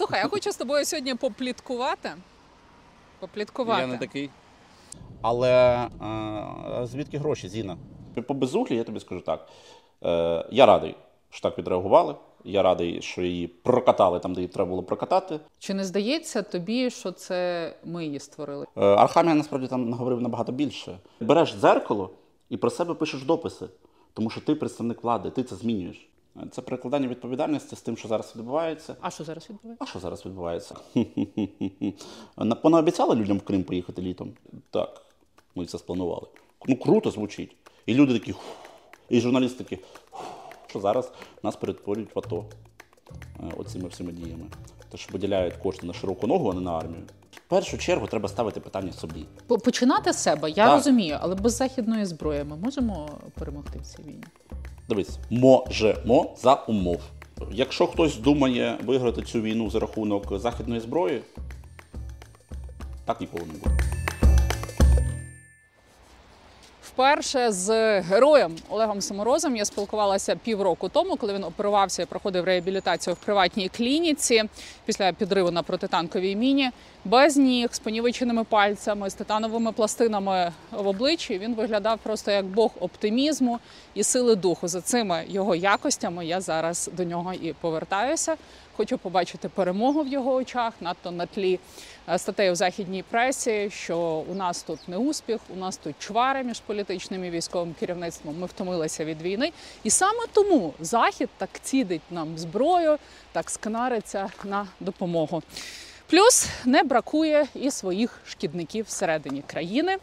Слухай, я хочу з тобою сьогодні попліткувати. Попліткувати. Я не такий. Але е, звідки гроші, Зіна? По безуглі я тобі скажу так. Е, я радий, що так відреагували. Я радий, що її прокатали там, де її треба було прокатати. Чи не здається тобі, що це ми її створили? Е, Архамія насправді там наговорив набагато більше. Береш дзеркало і про себе пишеш дописи, тому що ти представник влади, ти це змінюєш. Це перекладання відповідальності з тим, що зараз відбувається. А що зараз відбувається? А що зараз відбувається? На- Понаобіцяли людям в Крим поїхати літом? Так, ми це спланували. Ну, круто звучить. І люди такі, і журналісти такі, що зараз нас перетворюють в АТО е, оцими всіма діями. Тож виділяють кошти на широку ногу, а не на армію. В першу чергу треба ставити питання собі. Починати з себе, я Так. розумію, але без західної зброї ми можемо перемогти в цій війні. Дивись, можемо за умов. Якщо хтось думає виграти цю війну за рахунок західної зброї, так ніколи не буде. Вперше з героєм Олегом Саморозом я спілкувалася півроку тому, коли він оперувався і проходив реабілітацію в приватній клініці після підриву на протитанковій міні. Без ніг, з понівеченими пальцями, з титановими пластинами в обличчі. Він виглядав просто як бог оптимізму і сили духу. За цими його якостями я зараз до нього і повертаюся. Хочу побачити перемогу в його очах, надто на тлі е, статей у західній пресі, що у нас тут не успіх, у нас тут чвари між політичним і військовим керівництвом. Ми втомилися від війни, і саме тому захід так цідить нам зброю, так скнариться на допомогу. Плюс не бракує і своїх шкідників всередині країни.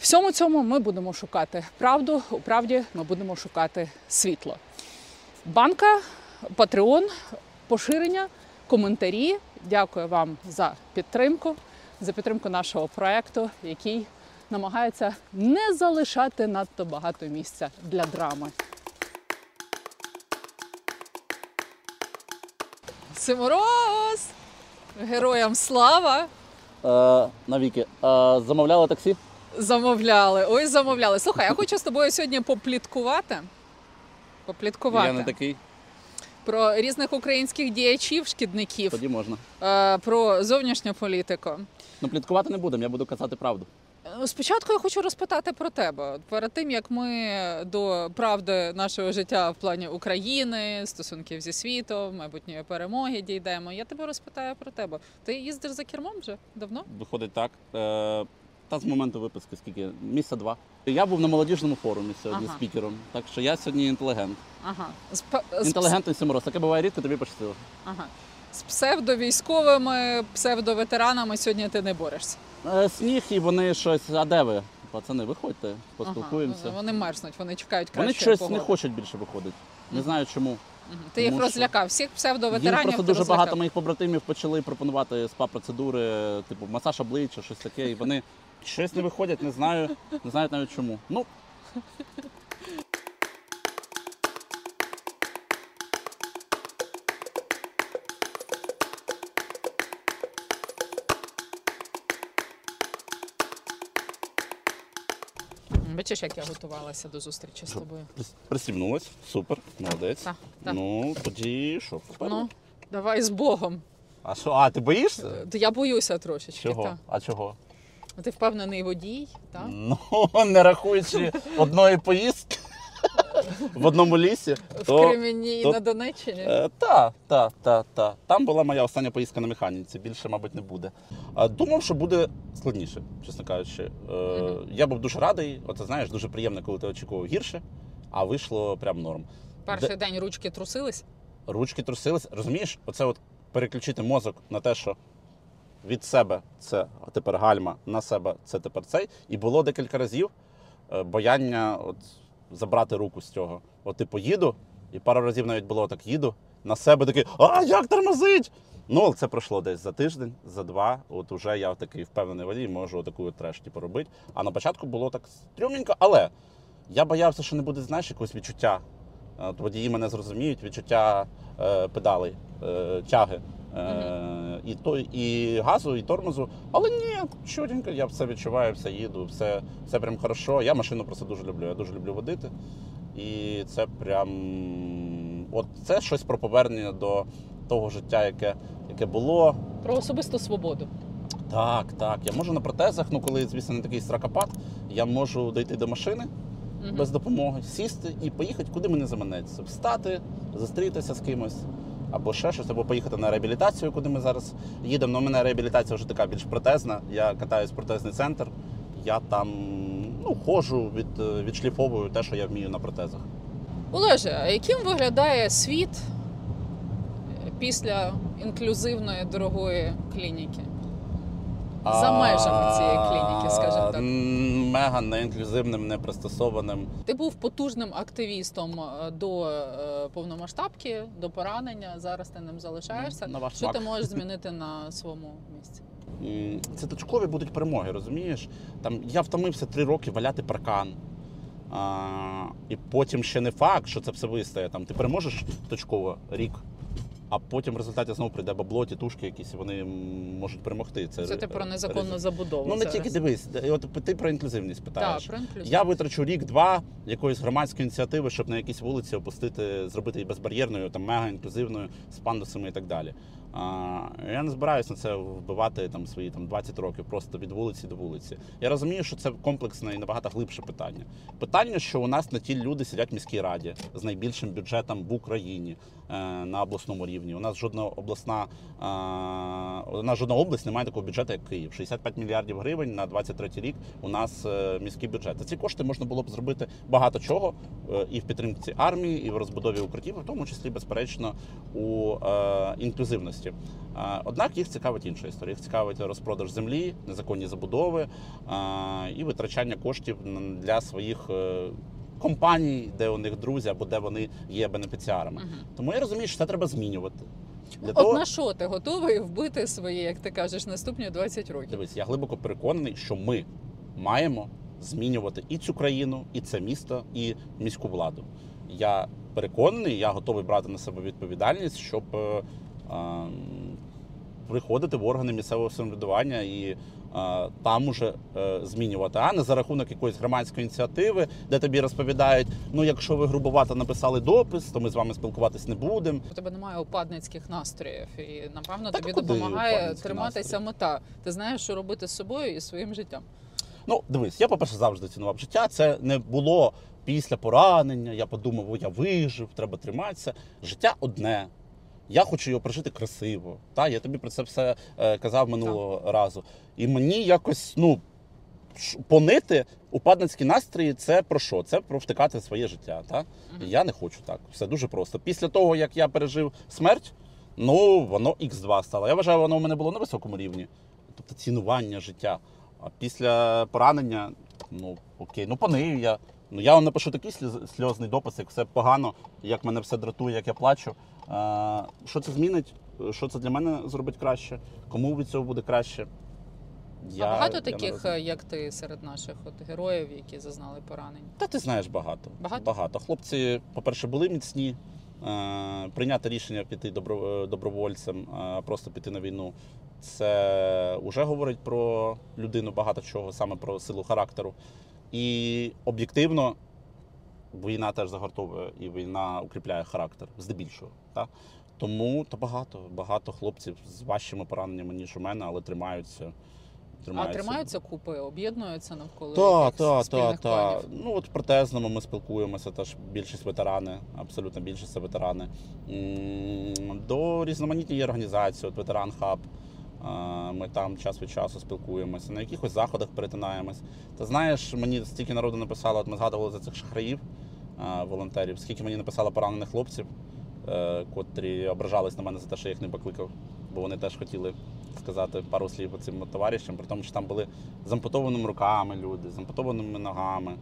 Всьому цьому ми будемо шукати правду. У правді ми будемо шукати світло. Банка, Патреон, поширення, коментарі. Дякую вам за підтримку, за підтримку нашого проекту, який намагається не залишати надто багато місця для драми. Симороз! Героям слава! Е, навіки, е, замовляли таксі? Замовляли. Ой, замовляли. Слухай, я хочу з тобою сьогодні попліткувати. Попліткувати Я не такий, про різних українських діячів, шкідників, тоді можна. е, про зовнішню політику. Ну, пліткувати не будемо, я буду казати правду. Е, Спочатку я хочу розпитати про тебе. Перед тим як ми до правди нашого життя в плані України, стосунків зі світом, майбутньої перемоги дійдемо. Я тебе розпитаю про тебе. Ти їздиш за кермом вже давно? Виходить так. Е, та з моменту виписки скільки? Місяця два. Я був на молодіжному форумі сьогодні Ага. спікером, так що я сьогодні інтелігент. Ага. З, Інтелігентний симороз. Таке буває рідко, тобі пощастило. ага. з псевдовійськовими, псевдоветеранами сьогодні ти не борешся. Е, сніг і вони щось. А де ви? Пацани, виходьте, поспілкуємося. Ага. Вони мерзнуть, вони чекають краще. Вони щось погоди. не хочуть більше виходити. Не знаю чому. Ти їх Тому розлякав. Всіх Їм псевдоветеранів просто ти дуже розлякав. багато моїх побратимів почали пропонувати спа-процедури, типу масаж обличчя, щось таке. І вони щось не виходять, не знаю, не знають навіть чому. Ну, Бачиш, як я готувалася до зустрічі з тобою. прис- супер, молодець. Так, так. Ну, тоді що? вперед. Ну, давай з Богом. А що, а ти боїшся? Я боюся трошечки. Чого? Та. А чого? Ти впевнений водій, так? Ну, не рахуючи одної поїздки в одному лісі, В Кремені на Донеччині. Е, Та, та, та, та. Там була моя остання поїздка на механіці, більше, мабуть, не буде. Думав, що буде складніше, чесно кажучи. Е. Я був дуже радий. Оце знаєш, дуже приємно, коли ти очікував гірше, а вийшло прям норм. Перший день ручки трусились. Ручки трусились. Розумієш, оце от переключити мозок на те, що від себе це тепер гальма, на себе це тепер цей. І було декілька разів е, бояння от, забрати руку з цього. От типу їду, і пару разів навіть було так їду, на себе такий, а як тормозить? Ну, це пройшло десь за тиждень, за два. От уже я такий впевнений водій, можу таку треш типу, робити. А на початку було так стрьомненько, але я боявся, що не буде, знаєш, якогось відчуття. От водії мене зрозуміють, відчуття е, педалей, е, тяги. Е, і, то, і газу, і тормозу. Але ні, чотенько, я все відчуваю, все їду, все, все прям хорошо. Я машину просто дуже люблю. Я дуже люблю водити. І це прям. От це щось про повернення до того життя, яке, яке було. Про особисту свободу. Так, так. Я можу на протезах, ну коли, звісно, не такий стракопад, я можу дійти до машини без допомоги, сісти і поїхати, куди мені заманеться. Встати, зустрітися з кимось, або ще щось, або поїхати на реабілітацію, куди ми зараз їдемо. Ну, у мене реабілітація вже така більш протезна. Я катаюсь в протезний центр. Я там ну, ходжу, від, відшліфовую те, що я вмію на протезах. Олеже, а яким виглядає світ після інклюзивної дорогої клініки? За межами цієї клініки, скажімо так. Мега неінклюзивним, непристосованим. Ти був потужним активістом е, до е, повномасштабки, до поранення. Зараз ти ним залишаєшся. На ваш Що смак. ти можеш змінити на своєму місці? Це точкові будуть перемоги, розумієш? Там я втомився три роки валяти паркан. А, і потім ще не факт, що це все вистає. Там ти переможеш точково рік, а потім в результаті знову прийде бабло, тітушки якісь, і вони можуть перемогти. Це, Це ти про незаконну забудову. Ну не зараз. тільки дивись, от ти про інклюзивність Так, питаєш. про інклюзивність. Я витрачу рік-два якоїсь громадської ініціативи, щоб на якійсь вулиці опустити, зробити її безбар'єрною, там мега інклюзивною з пандусами і так далі. Я не збираюся на це вбивати там свої там 20 років, просто від вулиці до вулиці. Я розумію, що це комплексне і набагато глибше питання. Питання, що у нас не ті люди сидять в міській раді з найбільшим бюджетом в Україні е, на обласному рівні. У нас жодна обласна е, у нас жодна область не має такого бюджету, як Київ. 65 мільярдів гривень на 23 рік у нас е, міський бюджет. За ці кошти можна було б зробити багато чого і в підтримці армії, і в розбудові укриттів, в тому числі, безперечно, у інклюзивності. Е, Однак їх цікавить інша історія. Їх цікавить розпродаж землі, незаконні забудови і витрачання коштів для своїх. е, Компаній, де у них друзі або де вони є бенефіціарами. Мгм. Тому я розумію, що це треба змінювати. Для От на що ти готовий вбити свої, як ти кажеш, наступні 20 років? Дивись, я глибоко переконаний, що ми маємо змінювати і цю країну, і це місто, і міську владу. Я переконаний, я готовий брати на себе відповідальність, щоб е, приходити в органи місцевого самоврядування і там уже е, змінювати, а не за рахунок якоїсь громадської ініціативи, де тобі розповідають: ну, якщо ви грубовато написали допис, то ми з вами спілкуватись не будемо. У тебе немає упадницьких настроїв, і напевно Та тобі допомагає триматися настрої? мета. Ти знаєш, що робити з собою і своїм життям. Ну, дивись, я, по-перше, завжди цінував життя. Це не було після поранення. Я подумав, о, я вижив, треба триматися. Життя одне. Я хочу його прожити красиво. Та? Я тобі про це все е, казав минулого разу. І мені якось, ну, понити упадницькі настрої це про що? Це про втикати в своє життя. Та? І Я не хочу так. Все дуже просто. Після того, як я пережив смерть, ну воно Х2 стало. Я вважаю, воно у мене було на високому рівні. Тобто цінування життя. А після поранення, ну окей, ну понив я. Ну я вам напишу такий сльоз- сльозний допис, як все погано, як мене все дратує, як я плачу. А, що це змінить? Що це для мене зробить краще? Кому від цього буде краще? а багато я таких, е, як ти, серед наших от героїв, які зазнали поранень. Та ти знаєш багато. Багато? Багато. Хлопці, по-перше, були міцні. Е, прийняти рішення піти добро, е, добровольцем, е, просто піти на війну. Це вже говорить про людину багато чого, саме про силу характеру. І об'єктивно війна теж загортовує, і війна укріпляє характер здебільшого. Та? Тому то багато, багато хлопців з важчими пораненнями, ніж у мене, але тримаються. А тримаються купи, об'єднуються навколо Так, так, так, так. Ну от в протезному ми спілкуємося, теж більшість ветерани, абсолютно більшість це ветерани. До різноманітні організації, от ветеран хаб. Ми там час від часу спілкуємося, на якихось заходах перетинаємось. Ти знаєш, мені стільки народу написало, от ми згадували за цих шахраїв, волонтерів, скільки мені написало поранених хлопців, е, котрі ображались на мене за те, що я їх не покликав, бо вони теж хотіли сказати пару слів цим товаришам, при тому, що там були з ампутованими руками люди, з ампутованими ногами.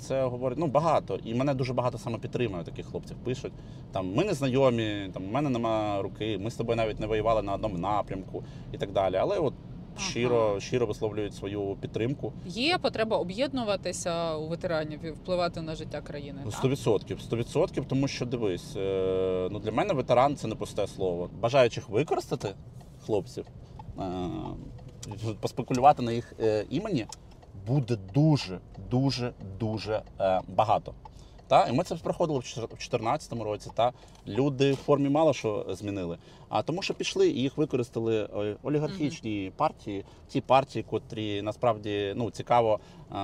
Це говорить ну багато. І мене дуже багато саме підтримує таких хлопців. Пишуть там ми не знайомі, там у мене нема руки, ми з тобою навіть не воювали на одному напрямку і так далі. Але от Ага. щиро, щиро висловлюють свою підтримку. Є потреба об'єднуватися у ветеранів і впливати на життя країни. Ну, так? 100%, 100%, тому що дивись, е, ну для мене ветеран це не пусте слово. Бажаючих використати хлопців, е, поспекулювати на їх е, імені буде дуже, дуже, дуже е, багато. Та? І ми це проходили в 2014 році. Та? Люди в формі мало що змінили. А тому, що пішли і їх використали е, олігархічні партії, ті партії, котрі насправді ну, цікаво е,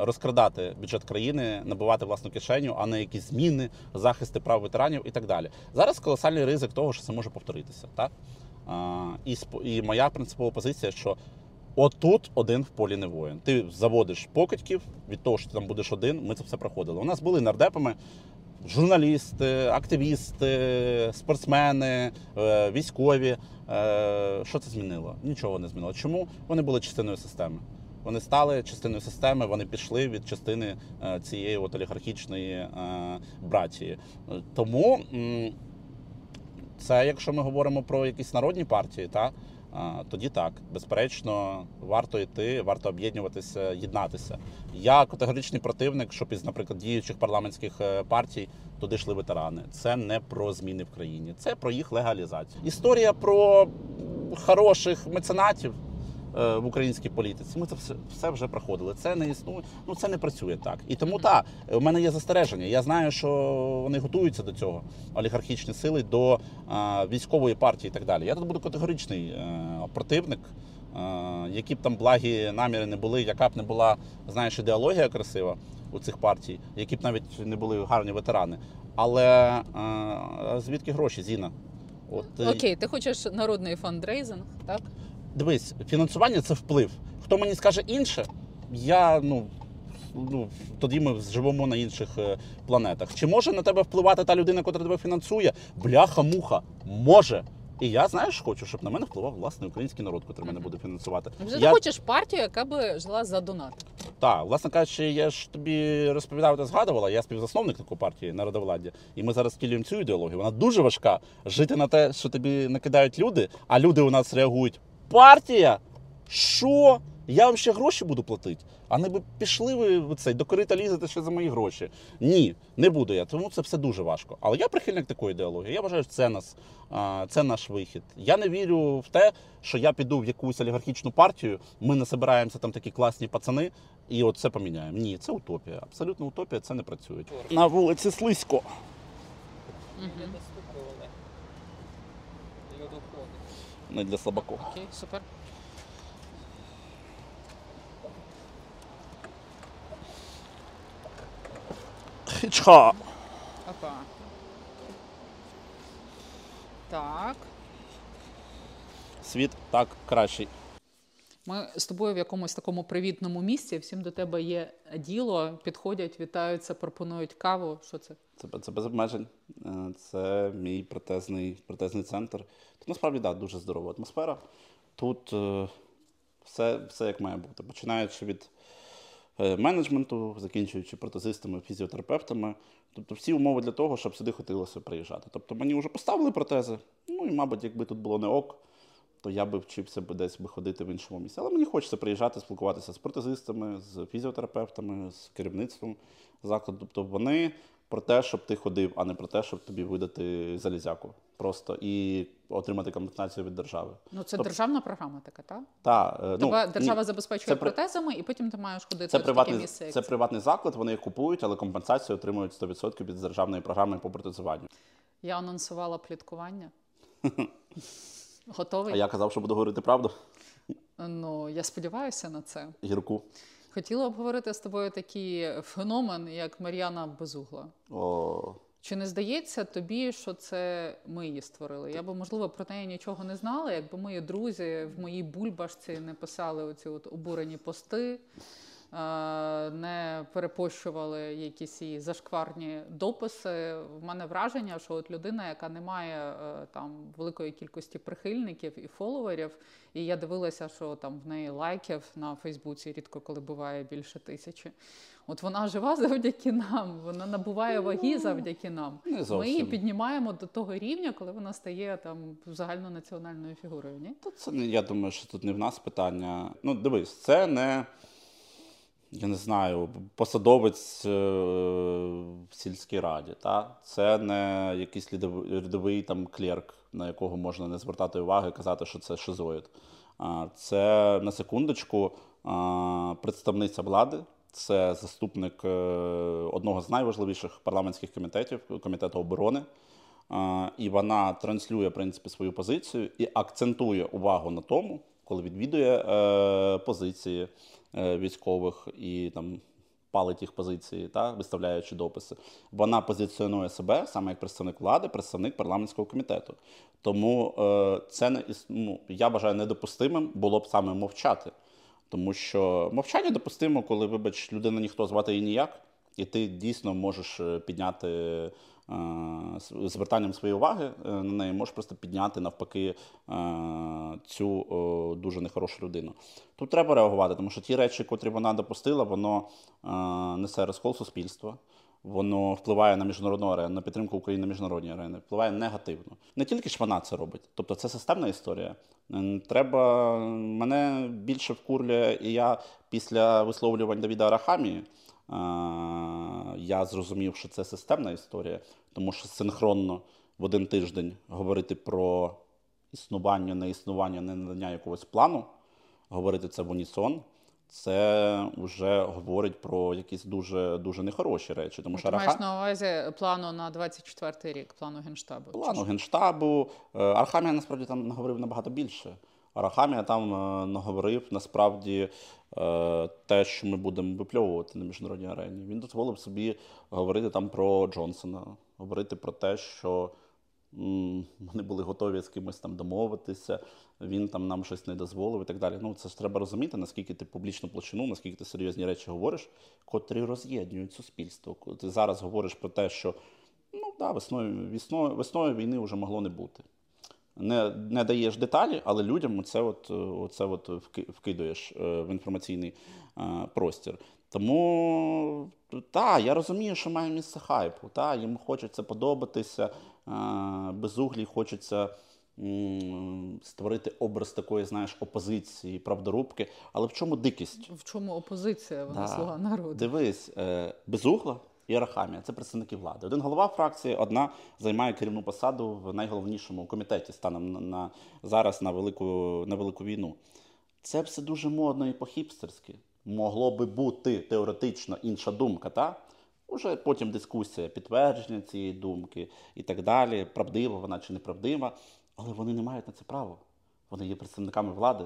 розкрадати бюджет країни, набивати власну кишеню, а не якісь зміни, захисти прав ветеранів і так далі. Зараз колосальний ризик того, що це може повторитися. Та? А, і, і моя принципова позиція, що отут один в полі не воїн. Ти заводиш покидьків від того, що ти там будеш один. Ми це все проходили. У нас були нардепами. Журналісти, активісти, спортсмени, е, військові. Е, Що це змінило? Нічого не змінило. Чому? Вони були частиною системи. Вони стали частиною системи, вони пішли від частини е, цієї от олігархічної братії. Тому це, якщо ми говоримо про якісь народні партії, та, тоді так, безперечно, варто йти, варто об'єднуватися, єднатися. Я категоричний противник, щоб із, наприклад, діючих парламентських е, партій туди йшли ветерани. Це не про зміни в країні, це про їх легалізацію. Історія про хороших меценатів. Е, В українській політиці ми це все, вже проходили. Це не існує. Ну це не працює так. І тому так, у мене є застереження. Я знаю, що вони готуються до цього, олігархічні сили, до а, військової партії і так далі. Я тут буду категоричний е, противник, е, які б там благі наміри не були, яка б не була, знаєш, ідеологія красива у цих партій, які б навіть не були гарні ветерани. Але е, звідки гроші, Зіна? От е, Окей, ти хочеш народний фандрейзинг, так? Дивись, фінансування це вплив. Хто мені скаже інше, я ну. Ну, тоді ми живемо на інших е, планетах. Чи може на тебе впливати та людина, яка тебе фінансує? Бляха-муха, може. І я знаєш, хочу, щоб на мене впливав власний український народ, який мене буде фінансувати. Вже я ти хочеш партію, яка би жила за донат. так, власне кажучи, я ж тобі розповідав та згадувала. Я співзасновник такої партії народовладдя, і ми зараз втілюємо цю ідеологію. Вона дуже важка. Жити на те, що тобі накидають люди, а люди у нас реагують. Партія? Що? Я вам ще гроші буду платити. А не би пішли ви цей до корита лізете ще за мої гроші. Ні, не буду я. Тому це все дуже важко. Але я прихильник такої ідеології. Я вважаю, що це нас, це наш вихід. Я не вірю в те, що я піду в якусь олігархічну партію. Ми насобираємося там такі класні пацани, і от це поміняємо. Ні, це утопія. Абсолютно утопія, це не працює. На вулиці Слизько. Угу. Не для слабаків. Окей, супер. Хичха. Опа. Так. Світ так кращий. Ми з тобою в якомусь такому привітному місці. Всім до тебе є діло, підходять, вітаються, пропонують каву. Що це? Це, це без обмежень. Е, Це мій протезний, протезний центр. Тут насправді да, дуже здорова атмосфера. Тут е, все, все як має бути. Починаючи від е, менеджменту, закінчуючи протезистами, фізіотерапевтами. Тобто всі умови для того, щоб сюди хотілося приїжджати. Тобто мені вже поставили протези. Ну і, мабуть, якби тут було не ок, то я би вчився б десь би ходити в іншому місці. Але мені хочеться приїжджати, спілкуватися з протезистами, з фізіотерапевтами, з керівництвом закладу. Тобто вони про те, щоб ти ходив, а не про те, щоб тобі видати залізяку просто і отримати компенсацію від держави. Ну, це Тобто- державна програма така, так? Та, е, ну, Тебе ні, держава забезпечує це протезами, і потім ти маєш ходити це в таке приватний, місце. як це приватний заклад, вони їх купують, але компенсацію отримують 100% від державної програми по протезуванню. Я анонсувала пліткування. Готовий? А я казав, що буду говорити правду. Ну, я сподіваюся на це. Гірку. Хотіла обговорити з тобою такий феномен, як Мар'яна Безугла. О, Чи не здається тобі, що це ми її створили? Я би, можливо, про неї нічого не знала, якби мої друзі в моїй бульбашці не писали оці от обурені пости, не перепощували якісь її зашкварні дописи. В мене враження, що от людина, яка не має е, там великої кількості прихильників і фоловерів, і я дивилася, що там в неї лайків на Фейсбуці рідко коли буває більше тисячі. От вона жива завдяки нам, вона набуває ваги завдяки нам. Ми її піднімаємо до того рівня, коли вона стає там загальнонаціональною фігурою. Ні? Та це я думаю, що тут не в нас питання. Ну, дивись, це не. Я не знаю, посадовець е, в сільській раді. Та? Це не якийсь рядовий там клерк, на якого можна не звертати уваги і казати, що це шизоїд. А, Це на секундочку представниця влади, Це заступник е, одного з найважливіших парламентських комітетів комітету оборони. І вона транслює в принципі свою позицію і акцентує увагу на тому, коли відвідує е, позиції військових і там палить їх позиції, та виставляючи дописи. Вона позиціонує себе саме як представник влади, представник парламентського комітету. Тому е, це не ну, я вважаю недопустимим було б саме мовчати. Тому що мовчання допустимо, коли, вибач, людина ніхто звати її ніяк, і ти дійсно можеш е, підняти е, звертанням своєї уваги е, на неї, можеш просто підняти навпаки е, цю е, дуже нехорошу людину. Тут треба реагувати, тому що ті речі, котрі вона допустила, воно е, несе розкол суспільства. Воно впливає на міжнародну арену, на підтримку України на міжнародній арені, впливає негативно. Не тільки ж вона це робить, тобто це системна історія. Треба мене більше вкурлює, і я після висловлювань Давіда Арахамії е, я зрозумів, що це системна історія, тому що синхронно в один тиждень говорити про існування, неіснування, ненадання якогось плану, говорити це в унісон. Це вже говорить про якісь дуже дуже нехороші речі. Тому що Ти маєш Араха... на увазі плану на 24 рік, плану генштабу. плану генштабу. Е, Арахамія насправді там наговорив набагато більше. Арахамія там е, наговорив насправді е, те, що ми будемо випльовувати на міжнародній арені. Він дозволив собі говорити там про Джонсона, говорити про те, що вони були готові з кимось там домовитися, він там нам щось не дозволив і так далі. Ну, це ж треба розуміти, наскільки ти публічну площину, наскільки ти серйозні речі говориш, котрі роз'єднують суспільство. Ти зараз говориш про те, що ну да, весною, весною, весною війни вже могло не бути. Не, не даєш деталі, але людям оце от, е, оце от вки- вкидуєш е, в інформаційний е, простір. Тому так, я розумію, що має місце хайпу. Та, їм хочеться подобатися, е, безуглій хочеться створити образ такої, знаєш, опозиції, правдорубки. Але в чому дикість? В чому опозиція? Вона Да. слуга народу. Дивись, е, Безугла і Арахамія це представники влади. Один голова фракції, одна займає керівну посаду в найголовнішому комітеті станом на, на зараз на велику, на велику війну. Це все дуже модно і по-хіпстерськи. Могло би бути теоретично інша думка, та? Уже потім дискусія, підтвердження цієї думки і так далі, правдива вона чи неправдива, але вони не мають на це права. Вони є представниками влади.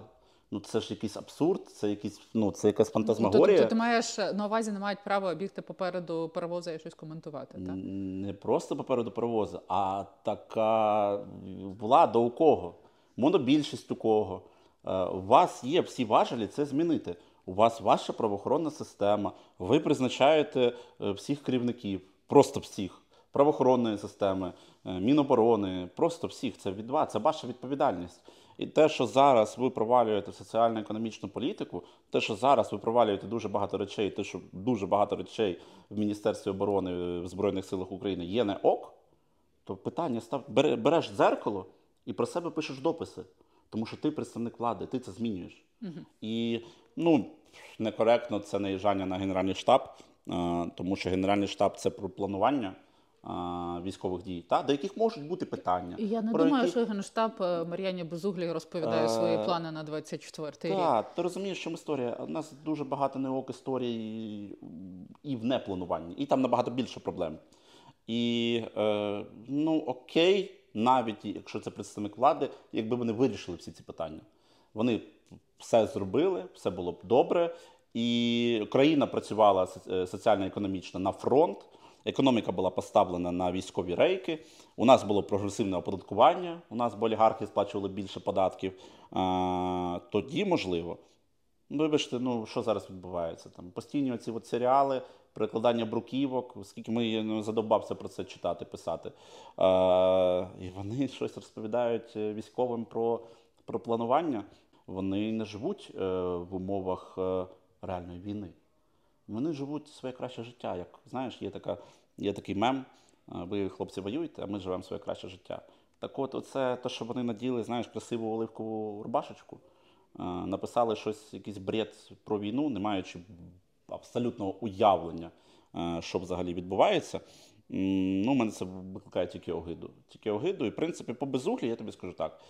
Ну це ж якийсь абсурд, це якийсь, ну це якась фантазмагорія. Тобто ти маєш на увазі, не мають права бігти попереду паровоза і щось коментувати, так? Не просто попереду паровоза, а така влада у кого? Монобільшість у кого? Е, У вас є всі важелі це змінити. У вас ваша правоохоронна система. Ви призначаєте е, всіх керівників, просто всіх правоохоронної системи, е, Міноборони, просто всіх. Це від вас, це ваша відповідальність. І те, що зараз ви провалюєте в соціально-економічну політику, те, що зараз ви провалюєте дуже багато речей, те, що дуже багато речей в Міністерстві оборони е, в Збройних силах України є не ок, то питання став бере- береш дзеркало і про себе пишеш дописи. Тому що ти представник влади, ти це змінюєш. І ну, некоректно це наїжджання на Генеральний штаб, е, тому що Генеральний штаб це про планування військових дій, та, до яких можуть бути питання. Я не про думаю, які- що генштаб е, Мар'яні Безуглій розповідає свої Е, плани на 24 рік. Так, ти розумієш, що історія. У нас дуже багато неок історій і в неплануванні, і там набагато більше проблем. І е, ну окей, навіть якщо це представник влади, якби вони вирішили всі ці питання. Вони все зробили, все було б добре. І країна працювала е, соціально-економічно на фронт. Економіка була поставлена на військові рейки. У нас було прогресивне оподаткування. У нас бо олігархи сплачували більше податків. А, тоді можливо. Ну, вибачте, ну що зараз відбувається? Там постійні оці от серіали, перекладання бруківок, скільки ми ну, задовбався про це читати, писати. А, і вони щось розповідають е, військовим про, про планування. Вони не живуть е, в умовах е, реальної війни. Вони живуть своє краще життя. Як знаєш, є, така, є такий мем. Ви, хлопці, воюєте, а ми живемо своє краще життя. Так от, оце те, що вони наділи, знаєш, красиву оливкову рубашечку, написали щось, якийсь бред про війну, не маючи абсолютного уявлення, що взагалі відбувається. Ну, мене це викликає тільки огиду. Тільки огиду. І, в принципі, по безуглі, я тобі скажу так.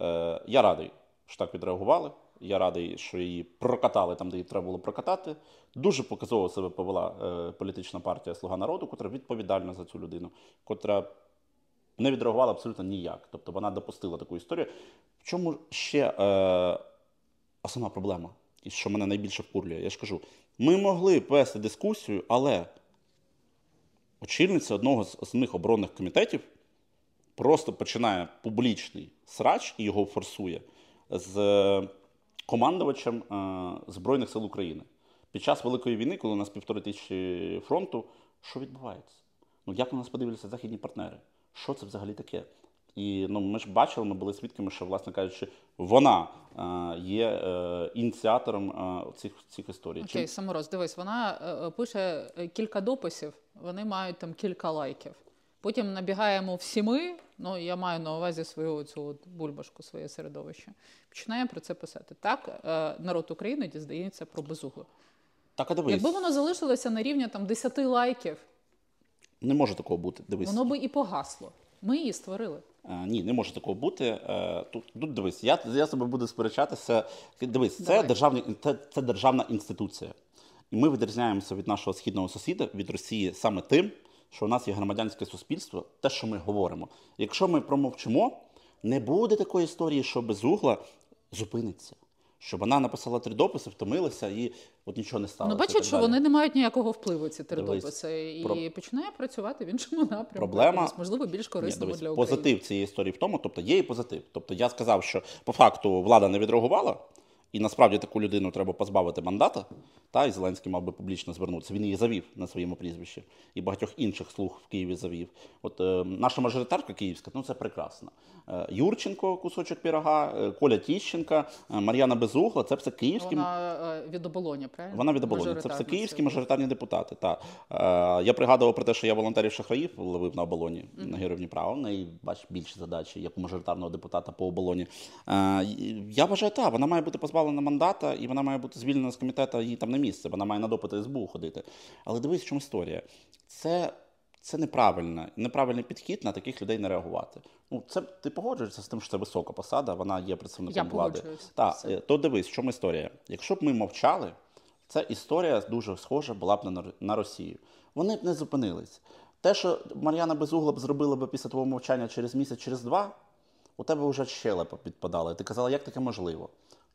Е, Я радий, що так відреагували. Я радий, що її прокатали там, де її треба було прокатати. Дуже показово себе повела е, політична партія Слуга народу, котра відповідальна за цю людину, котра не відреагувала абсолютно ніяк. Тобто вона допустила таку історію. В чому ще е, основна проблема, і що мене найбільше вкурлює? Я ж кажу, ми могли вести дискусію, але очільниця одного з основних оборонних комітетів просто починає публічний срач і його форсує з командувачем е, Збройних сил України. Під час Великої війни, коли у нас півтори тисячі фронту, що відбувається? Ну як на нас подивляться західні партнери? Що це взагалі таке? І ну, ми ж бачили, ми були свідками, що, власне кажучи, вона е, є е, ініціатором цих, цих історій. Окей, Самороз, дивись, вона пише кілька дописів, вони мають там кілька лайків. Потім набігаємо всі ми, ну я маю на увазі свою цю от бульбашку, своє середовище. Починає про це писати. Так, е, народ України дізнається про безуглу. Так, а дивись, Якби воно залишилося на рівні там 10 лайків, не може такого бути. Дивись. воно би і погасло. Ми її створили. Е, Ні, не може такого бути. Е, Тут, тут дивись, я, я з тобою буду сперечатися. Дивись, це, Давай. державний, це, це державна інституція. І ми відрізняємося від нашого східного сусіда, від Росії, саме тим, що у нас є громадянське суспільство, те, що ми говоримо. Якщо ми промовчимо, не буде такої історії, що безугла зупиниться. Що вона написала три дописи, втомилася і от нічого не сталося. Ну, і бачать, що далі. вони не мають ніякого впливу, ці три Дивись, дописи, і про- починає працювати в іншому напрямку. Проблема- якомусь, можливо, більш корисному для України. позитив цієї історії в тому, тобто є і позитив. Тобто я сказав, що по факту влада не відреагувала, і насправді таку людину треба позбавити мандата. Та і Зеленський мав би публічно звернутися. Він її завів на своєму прізвищі, і багатьох інших слуг в Києві завів. От е, наша мажоритарка київська, ну це прекрасно. Е, Юрченко, кусочок пірога, е, Коля Тіщенка, е, Мар'яна Безугла, це все київські Вона е, від оболоні, правильно? вона від оболоні. Це все київські мажоритарні депутати. Та. Е, я пригадував про те, що я волонтерів шахраїв ловив на оболоні на Героїв Дніпра. У неї бач більші задачі, як у мажоритарного депутата по оболоні. Е, я вважаю, так, вона має бути позбавлена мандата, і вона має бути звільнена з комітету, їй там не місце. Вона має на допити СБУ ходити. Але дивись, в чому історія. Це. Це неправильно, неправильний підхід на таких людей не реагувати. Ну, це ти погоджуєшся з тим, що це висока посада, вона є представником Я влади. Так, е, то дивись, в чому історія. Якщо б ми мовчали, ця історія дуже схожа була б на, на Росію. Вони б не зупинились. Те, що Мар'яна Безугла б зробила б після твого мовчання через місяць, через два, у тебе вже щелепа підпадала. І ти казала, як таке можливо?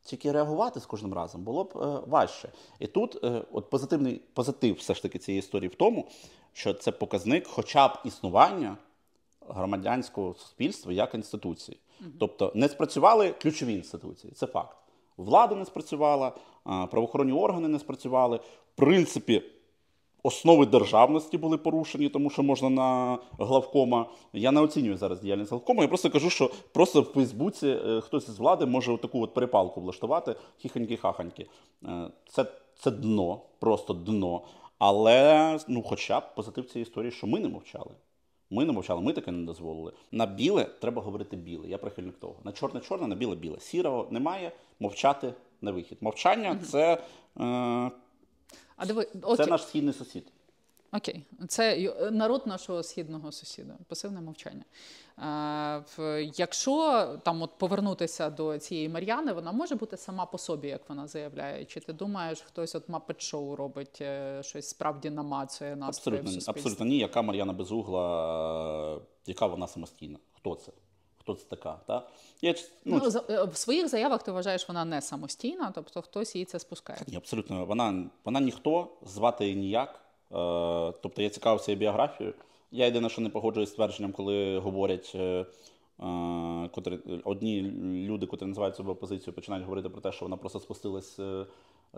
Тільки реагувати з кожним разом було б е, важче. І тут е, от позитивний позитив все ж таки цієї історії в тому, що це показник хоча б існування громадянського суспільства як інституції. Тобто не спрацювали ключові інституції, це факт. Влада не спрацювала, правоохоронні органи не спрацювали. В принципі, основи державності були порушені, тому що можна на главкома. Я не оцінюю зараз діяльність главкома. Я просто кажу, що просто в Фейсбуці е, хтось із влади може таку от перепалку влаштувати, хіхоньки-хахоньки. Е, Це, це дно, просто дно. Але ну, хоча б позитив цієї історії, що ми не мовчали. Ми не мовчали, ми таке не дозволили. На біле треба говорити біле. Я прихильник того. На чорне чорне, на біле біле. Сірого немає, мовчати не вихід. Мовчання це, е, А диви, це окей, наш східний сусід. окей. Це народ нашого східного сусіда, пасивне мовчання. Е, якщо там от повернутися до цієї Мар'яни, вона може бути сама по собі, як вона заявляє. Чи ти думаєш, хтось от мапет шоу робить е, щось справді намацує в Абсолютно, абсолютно ні. Яка Мар'яна Безугла, е, яка вона самостійна? Хто це? Хто це така? Та? Я, ну, Ну, за- е, в своїх заявах ти вважаєш, вона не самостійна, тобто хтось їй це спускає. Ні, абсолютно. Вона, вона ніхто, звати її ніяк. Е, тобто я цікавився її біографією. Я єдине, що не погоджуюсь з твердженням, коли говорять. Е, е, котрі, одні люди, котрі називають себе опозицією, починають говорити про те, що вона просто спустилась е,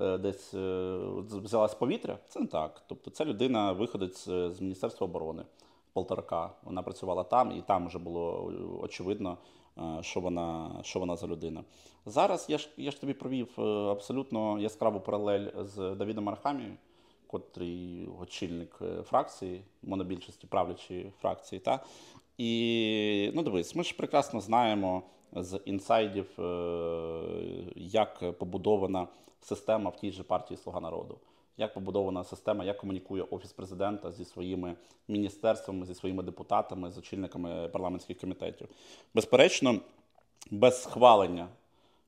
е, десь е, взяла з повітря. Це не так. Тобто, це людина, виходець е, з Міністерства оборони Полторака. Вона працювала там, і там вже було е, очевидно, е, що вона, що вона за людина. Зараз я ж, я ж тобі провів е, абсолютно яскраву паралель з Давідом Архамією, котрий очільник фракції, монобільшості правлячої фракції. Та? І ну дивись, ми ж прекрасно знаємо з інсайдів, як побудована система в тій же партії Слуга народу. Як побудована система, як комунікує офіс президента зі своїми міністерствами, зі своїми депутатами, з очільниками парламентських комітетів. Безперечно, без схвалення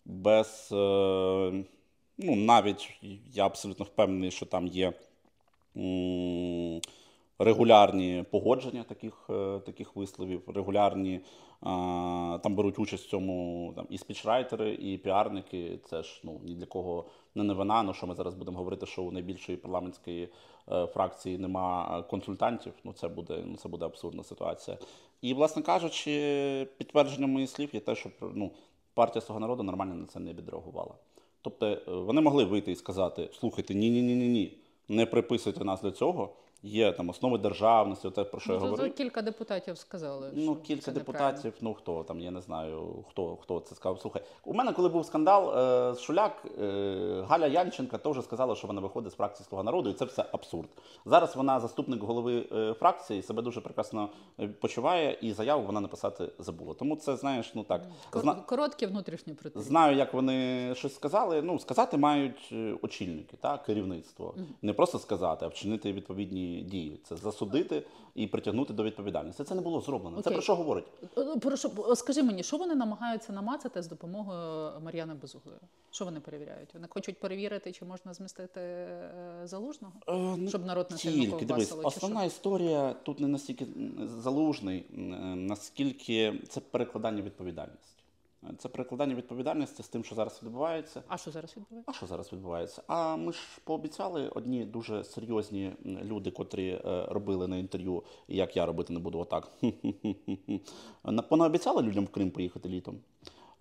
без. е, Ну, навіть я абсолютно впевнений, що там є регулярні погодження таких, е, таких висловів, регулярні. Там беруть участь в цьому там, і спічрайтери, і піарники. Це ж ну, ні для кого не новина. Ну що ми зараз будемо говорити, що у найбільшої парламентської е, фракції нема консультантів. Ну це буде, ну, це буде абсурдна ситуація. І, власне кажучи, підтвердженням моїх слів є те, що ну, партія Слуга народу нормально на це не відреагувала. Тобто е, вони могли вийти і сказати: слухайте, ні, ні, ні, ні, ні, не приписуйте нас до цього. Є там основи державності, те, про що я Ну, то говорив. кілька депутатів сказали. Ну, що кілька це депутатів, ну хто там, я не знаю, хто, хто це сказав. Слухай, у мене, коли був скандал е, з Шуляк, е, Галя Янченка теж сказала, що вона виходить з фракції Слуга народу, і це все абсурд. Зараз вона заступник голови е, фракції, себе дуже прекрасно е, почуває, і заяву вона написати забула. Тому це, знаєш, ну так. Кор- Короткі внутрішні притиски. Знаю, як вони щось сказали. Ну, сказати мають е, очільники, так, керівництво. Не просто сказати, а вчинити відповідні дії. Це засудити і притягнути до відповідальності. Це не було зроблено. Це про що говорить? Е, Прошу, скажи мені, що вони намагаються намацати з допомогою Мар'яни Безуглої? Що вони перевіряють? Вони хочуть перевірити, чи можна змістити е, залужного? Е, ну, Щоб народ не Тільки дивись, основна історія тут не настільки залужний, е, наскільки це перекладання відповідальності. Це перекладання відповідальності з тим, що зараз відбувається. А що зараз відбувається? А що зараз відбувається? А ми ж пообіцяли одні дуже серйозні люди, котрі е, робили на інтерв'ю, як я робити не буду отак. На- Понаобіцяли людям в Крим поїхати літом.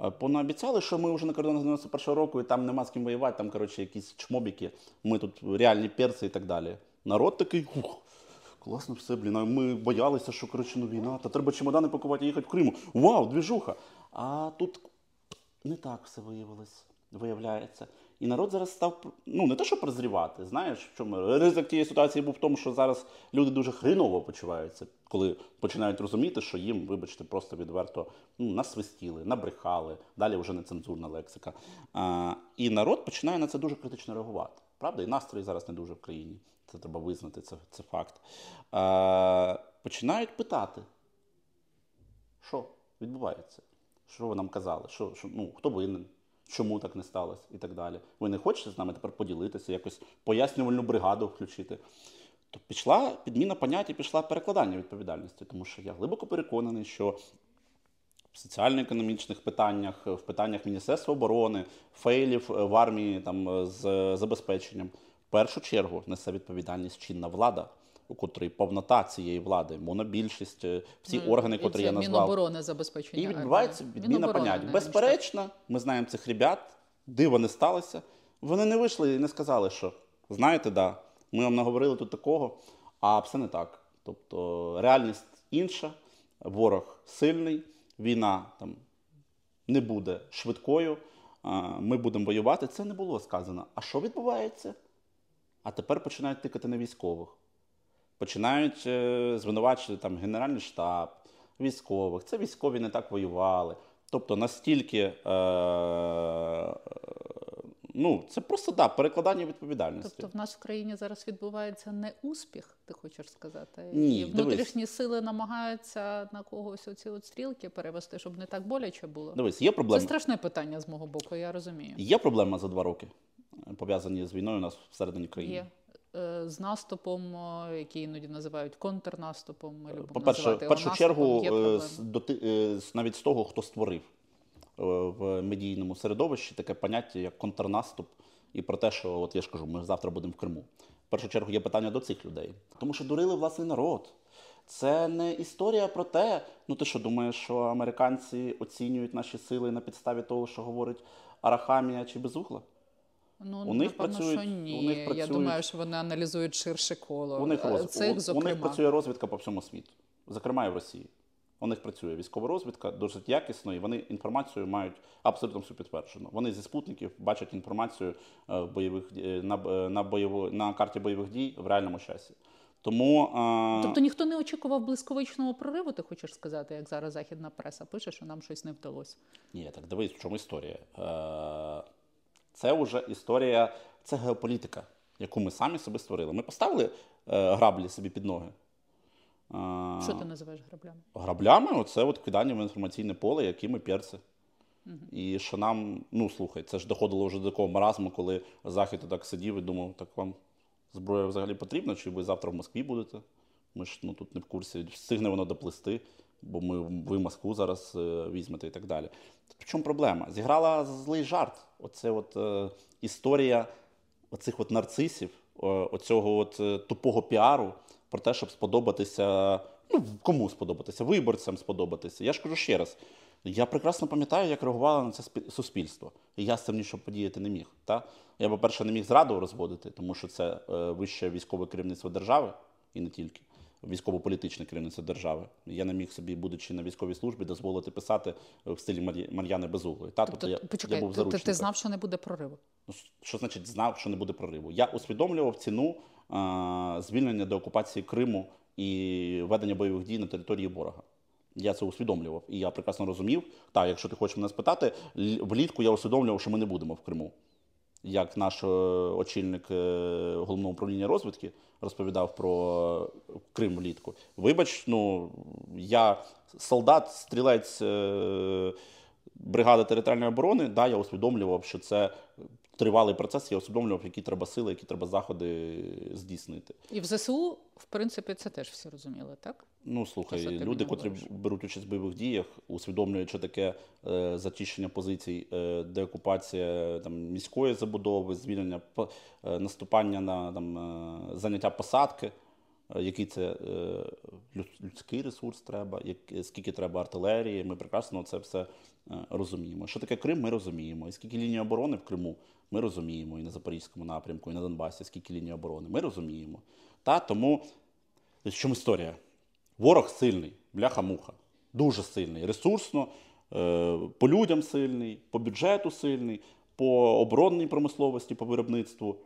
Е, Понаобіцяли, що ми вже на кордонах 91-го року і там нема з ким воювати, там, коротше, якісь чмобіки, ми тут реальні перси і так далі. Народ такий, ух, класно все, блін, а ми боялися, що коротше, ну, війна, та треба чемодани пакувати і їхати в Криму. Вау, двіжуха! А тут не так все виявилось, виявляється. І народ зараз став ну не те, що прозрівати. Знаєш, в чому ризик тієї ситуації був в тому, що зараз люди дуже хріново почуваються, коли починають розуміти, що їм, вибачте, просто відверто ну, насвистіли, набрехали, далі вже нецензурна лексика. А, і народ починає на це дуже критично реагувати. Правда, і настрої зараз не дуже в країні. Це треба визнати, це, це факт. А, починають питати, що відбувається? Що ви нам казали? Що, що, ну, хто винен? Чому так не сталося? І так далі. Ви не хочете з нами тепер поділитися, якось пояснювальну бригаду включити? То пішла підміна понять і пішла перекладання відповідальності, тому що я глибоко переконаний, що в соціально-економічних питаннях, в питаннях Міністерства оборони, фейлів е, в армії там, е, з забезпеченням, в першу чергу несе відповідальність чинна влада, у котрій повнота цієї влади, монобільшість, е, всі Ну, органи, котрі я назвав. Міноборони забезпечення. І відбувається відміна понять. Безперечно, ми знаємо цих ребят, диво не сталося. Вони не вийшли і не сказали, що знаєте, да, ми вам наговорили тут такого, а все не так. Тобто реальність інша, ворог сильний, війна там не буде швидкою, ми будемо воювати. Це не було сказано. А що відбувається? А тепер починають тикати на військових. Починають е, звинувачувати там Генеральний штаб, військових. Це військові не так воювали. Тобто настільки. Е, ну, це просто да, перекладання відповідальності. Тобто в нас в країні зараз відбувається не успіх, ти хочеш сказати? Ні, і дивись. внутрішні сили намагаються на когось оці от стрілки перевести, щоб не так боляче було. Дивись, є Це страшне питання з мого боку, я розумію. Є проблема за два роки, пов'язані з війною у нас всередині країни. Є. Е, З наступом, о, який іноді називають контрнаступом. Ми любимо По-перше, в першу чергу, е, е, навіть з того, хто створив е, в медійному середовищі таке поняття, як контрнаступ, і про те, що от я ж кажу, ми завтра будемо в Криму. В першу чергу є питання до цих людей, тому що дурили власний народ. Це не історія про те, ну ти що думаєш, що американці оцінюють наші сили на підставі того, що говорить Арахамія чи Безугла? Ну, у них напевно, працюють- що ні. у них Я думаю, що вони аналізують ширше коло. У них, Е, роз... Цих, у, у них працює розвідка по всьому світу, зокрема і в Росії. У них працює військова розвідка досить якісно, і вони інформацію мають абсолютно всю підтверджену. Вони зі спутників бачать інформацію е, в бойових е, на, е, на, бойово, на карті бойових дій в реальному часі. Тому е, Тобто ніхто не очікував блискавичного прориву, ти хочеш сказати, як зараз західна преса пише, що нам щось не вдалося. Ні, так дивись, в чому історія. Е, Це вже історія, це геополітика, яку ми самі собі створили. Ми поставили е, граблі собі під ноги. Е, Що ти називаєш граблями? Граблями оце от кидання в інформаційне поле, які ми перси. І що нам, ну слухай, це ж доходило вже до такого маразму, коли Захід так сидів і думав, так вам зброя взагалі потрібна, чи ви завтра в Москві будете? Ми ж ну, тут не в курсі, встигне воно доплисти, бо ми, ви Москву зараз е, візьмете і так далі. В чому проблема? Зіграла злий жарт. Оце от е, історія оцих от нарцисів, оцього от е, тупого піару про те, щоб сподобатися. Ну, кому сподобатися? Виборцям сподобатися. Я ж кажу ще раз. Я прекрасно пам'ятаю, як реагувало на це спі- суспільство. І я з цим нічого подіяти не міг. Та? Я, по-перше, не міг зраду розводити, тому що це е, вище військове керівництво держави, і не тільки військово-політичне керівництво держави. Я не міг собі, будучи на військовій службі, дозволити писати в стилі Мар'я- Мар'яни Безуглої. Та? Тобто, я, почекай, я був ти, ти, ти знав, що не буде прориву? Ну, Що значить знав, що не буде прориву? Я усвідомлював ціну а, звільнення до окупації Криму і ведення бойових дій на території ворога. Я це усвідомлював. І я прекрасно розумів. Так, якщо ти хочеш мене спитати, влітку я усвідомлював, що ми не будемо в Криму. Як наш е, очільник е, головного управління розвитки розповідав про Крим влітку. Вибач, ну я солдат, стрілець е, бригади територіальної оборони, да, я усвідомлював, що це тривалий процес, я усвідомлював, які треба сили, які треба заходи здійснити. І в ЗСУ, в принципі, це теж всі розуміли, так? Ну, слухай, Те, люди, котрі говориш. беруть участь в бойових діях, усвідомлюють, що таке е, зачищення позицій, е, деокупація там, міської забудови, звільнення е, наступання на там, е, заняття посадки, який це е, людський ресурс треба, скільки треба артилерії. Ми прекрасно це все е, розуміємо. Що таке Крим, ми розуміємо. І скільки ліній оборони в Криму, ми розуміємо. І на Запорізькому напрямку, і на Донбасі, скільки ліній оборони, ми розуміємо. Та, тому в чому історія? Ворог сильний, бляха-муха, дуже сильний, ресурсно, е, по людям сильний, по бюджету сильний, по оборонній промисловості, по виробництву.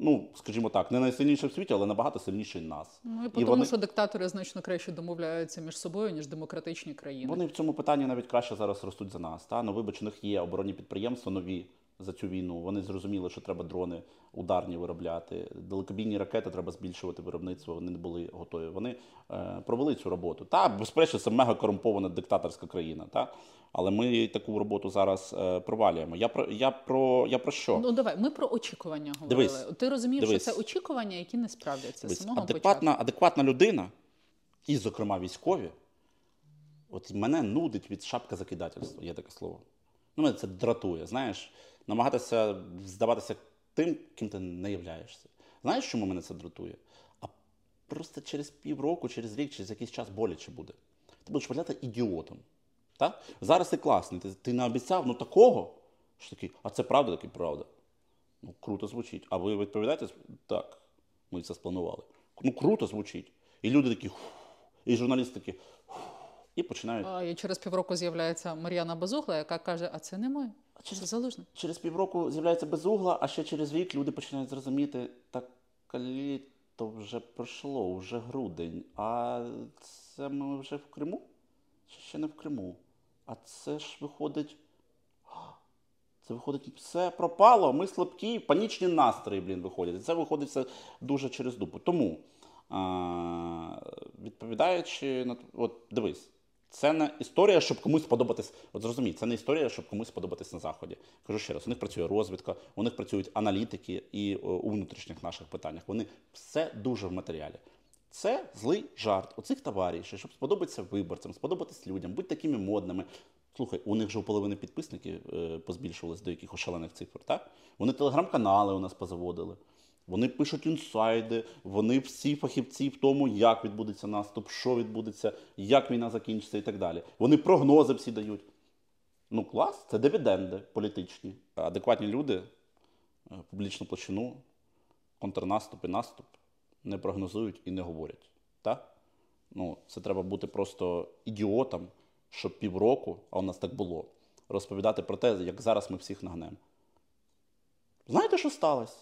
Ну, скажімо так, не найсильніше в світі, але набагато сильніший нас. Ну і І тому, вони- що диктатори значно краще домовляються між собою, ніж демократичні країни. Вони в цьому питанні навіть краще зараз ростуть за нас. Та? Ну, вибач, у них є оборонні підприємства нові за цю війну. Вони зрозуміли, що треба дрони ударні виробляти. Далекобійні ракети треба збільшувати виробництво. Вони не були готові. Вони е, провели цю роботу. Та, безперечно, це мега корумпована диктаторська країна. Та? Але ми таку роботу зараз е, провалюємо. Я про я про я про що? Ну давай, ми про очікування говорили. Дивись, Ти розумієш, дивись. що це очікування, які не справдяться з самого адекватна, початку. адекватна людина, і, зокрема, військові, от мене нудить від шапка закидательства, є таке слово. Ну, мене це дратує, знаєш, намагатися здаватися тим, ким ти не являєшся. Знаєш, чому мене це дратує? А просто через півроку, через рік, через якийсь час боляче буде. Ти будеш виглядати ідіотом. Так? Зараз ти класний, ти, ти не обіцяв ну такого, що такий, а це правда, такий правда. Ну, круто звучить. А ви відповідаєте? Так, ми це спланували. Ну, круто звучить. І люди такі, і журналісти такі, і починають. А, і через півроку з'являється Мар'яна Безугла, яка каже: А це не ми, це залужний. Через півроку з'являється безугла, а ще через рік люди починають зрозуміти, так літо вже пройшло, вже грудень. А це ми вже в Криму? Чи ще не в Криму? А це ж виходить. Це виходить, все пропало, ми слабкі, панічні настрої, блін, виходять. І це виходить все дуже через дупу. Тому, а, відповідаючи на от дивись, це не історія, щоб комусь сподобатись. От зрозумій, це не історія, щоб комусь сподобатись на заході. Кажу ще раз, у них працює розвідка, у них працюють аналітики і о, у внутрішніх наших питаннях. Вони все дуже в матеріалі. Це злий жарт оцих товаришів, щоб сподобатися виборцям, сподобатись людям, бути такими модними. Слухай, у них же у половини підписники е, позбільшувались до якихось шалених цифр, так? Вони телеграм-канали у нас позаводили. Вони пишуть інсайди, вони всі фахівці в тому, як відбудеться наступ, що відбудеться, як війна закінчиться і так далі. Вони прогнози всі дають. Ну, клас, це дивіденди політичні. Адекватні люди, е, публічну площину, контрнаступ і наступ не прогнозують і не говорять. Так? Ну, це треба бути просто ідіотом, щоб півроку, а у нас так було, розповідати про те, як зараз ми всіх нагнемо. Знаєте, що сталося?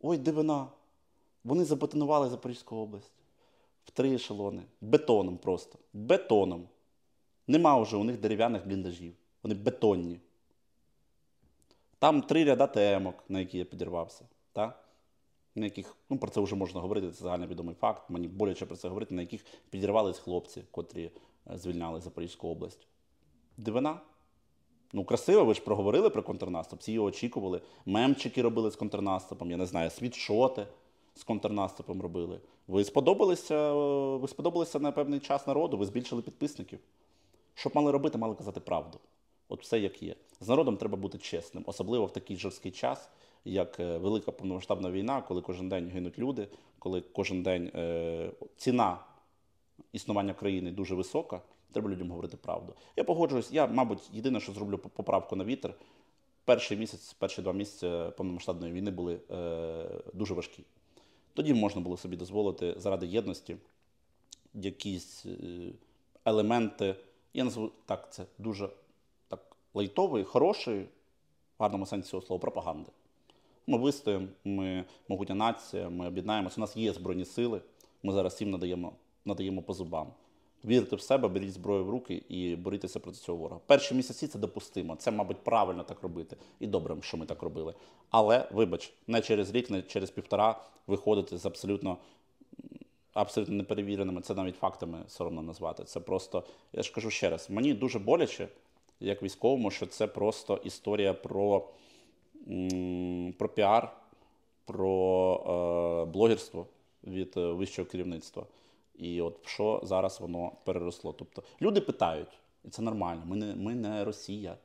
Ой, дивина. Вони забетонували Запорізьку область в три ешелони. Бетоном просто. Бетоном. Нема вже у них дерев'яних бліндажів. Вони бетонні. Там три ряда темок, на які я підірвався. Так? На яких, ну про це вже можна говорити, це загальновідомий факт. Мені боляче про це говорити, на яких підірвались хлопці, котрі е, звільняли Запорізьку область. Дивина? Ну, красиво, ви ж проговорили про контрнаступ, всі його очікували. Мемчики робили з контрнаступом, я не знаю, світшоти з контрнаступом робили. Ви сподобалися, е, ви сподобалися на певний час народу, ви збільшили підписників. Що б мали робити, мали казати правду. От все як є. З народом треба бути чесним, особливо в такий жорсткий час, як е, велика повномасштабна війна, коли кожен день гинуть люди, коли кожен день е, ціна існування країни дуже висока, треба людям говорити правду. Я погоджуюсь, я, мабуть, єдине, що зроблю поправку на вітер. Перший місяць, перші два місяці повномасштабної війни були е, дуже важкі. Тоді можна було собі дозволити заради єдності якісь е, елементи, я назву так, це дуже так лайтової, хорошої, в гарному сенсі цього слова, пропаганди. Ми вистоїмо, ми могутня нація, ми об'єднаємося. У нас є збройні сили. Ми зараз всім надаємо, надаємо по зубам. Вірте в себе, беріть зброю в руки і борітеся проти цього ворога. Перші місяці це допустимо. Це, мабуть, правильно так робити. І добре, що ми так робили. Але, вибач, не через рік, не через півтора виходити з абсолютно абсолютно неперевіреними, це навіть фактами соромно назвати. Це просто, я ж кажу ще раз, мені дуже боляче, як військовому, що це просто історія про, про піар, про е, блогерство від е, вищого керівництва. І от що зараз воно переросло. Тобто люди питають, і це нормально. Ми не, ми не Росія,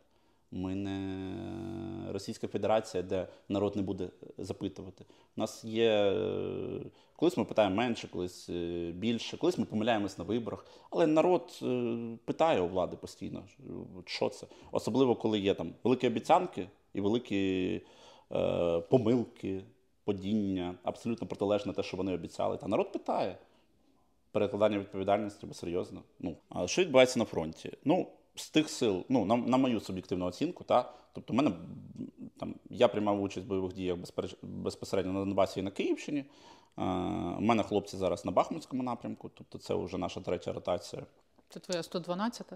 ми не Російська Федерація, де народ не буде запитувати. У нас є. е, Колись ми питаємо менше, колись е, більше, колись ми помиляємось на виборах. Але народ е, питає у влади постійно, що це. Особливо, коли є там великі обіцянки і великі е, помилки, падіння, абсолютно протилежне те, що вони обіцяли. Та народ питає перекладання відповідальності, бо серйозно. Ну, а що відбувається на фронті? Ну, з тих сил, ну, на, на мою суб'єктивну оцінку, та, тобто, в мене там, я приймав участь в бойових діях безпереч- безпосередньо на Донбасі і на Київщині. У мене хлопці зараз на Бахмутському напрямку, тобто це вже наша третя ротація. Це твоя 112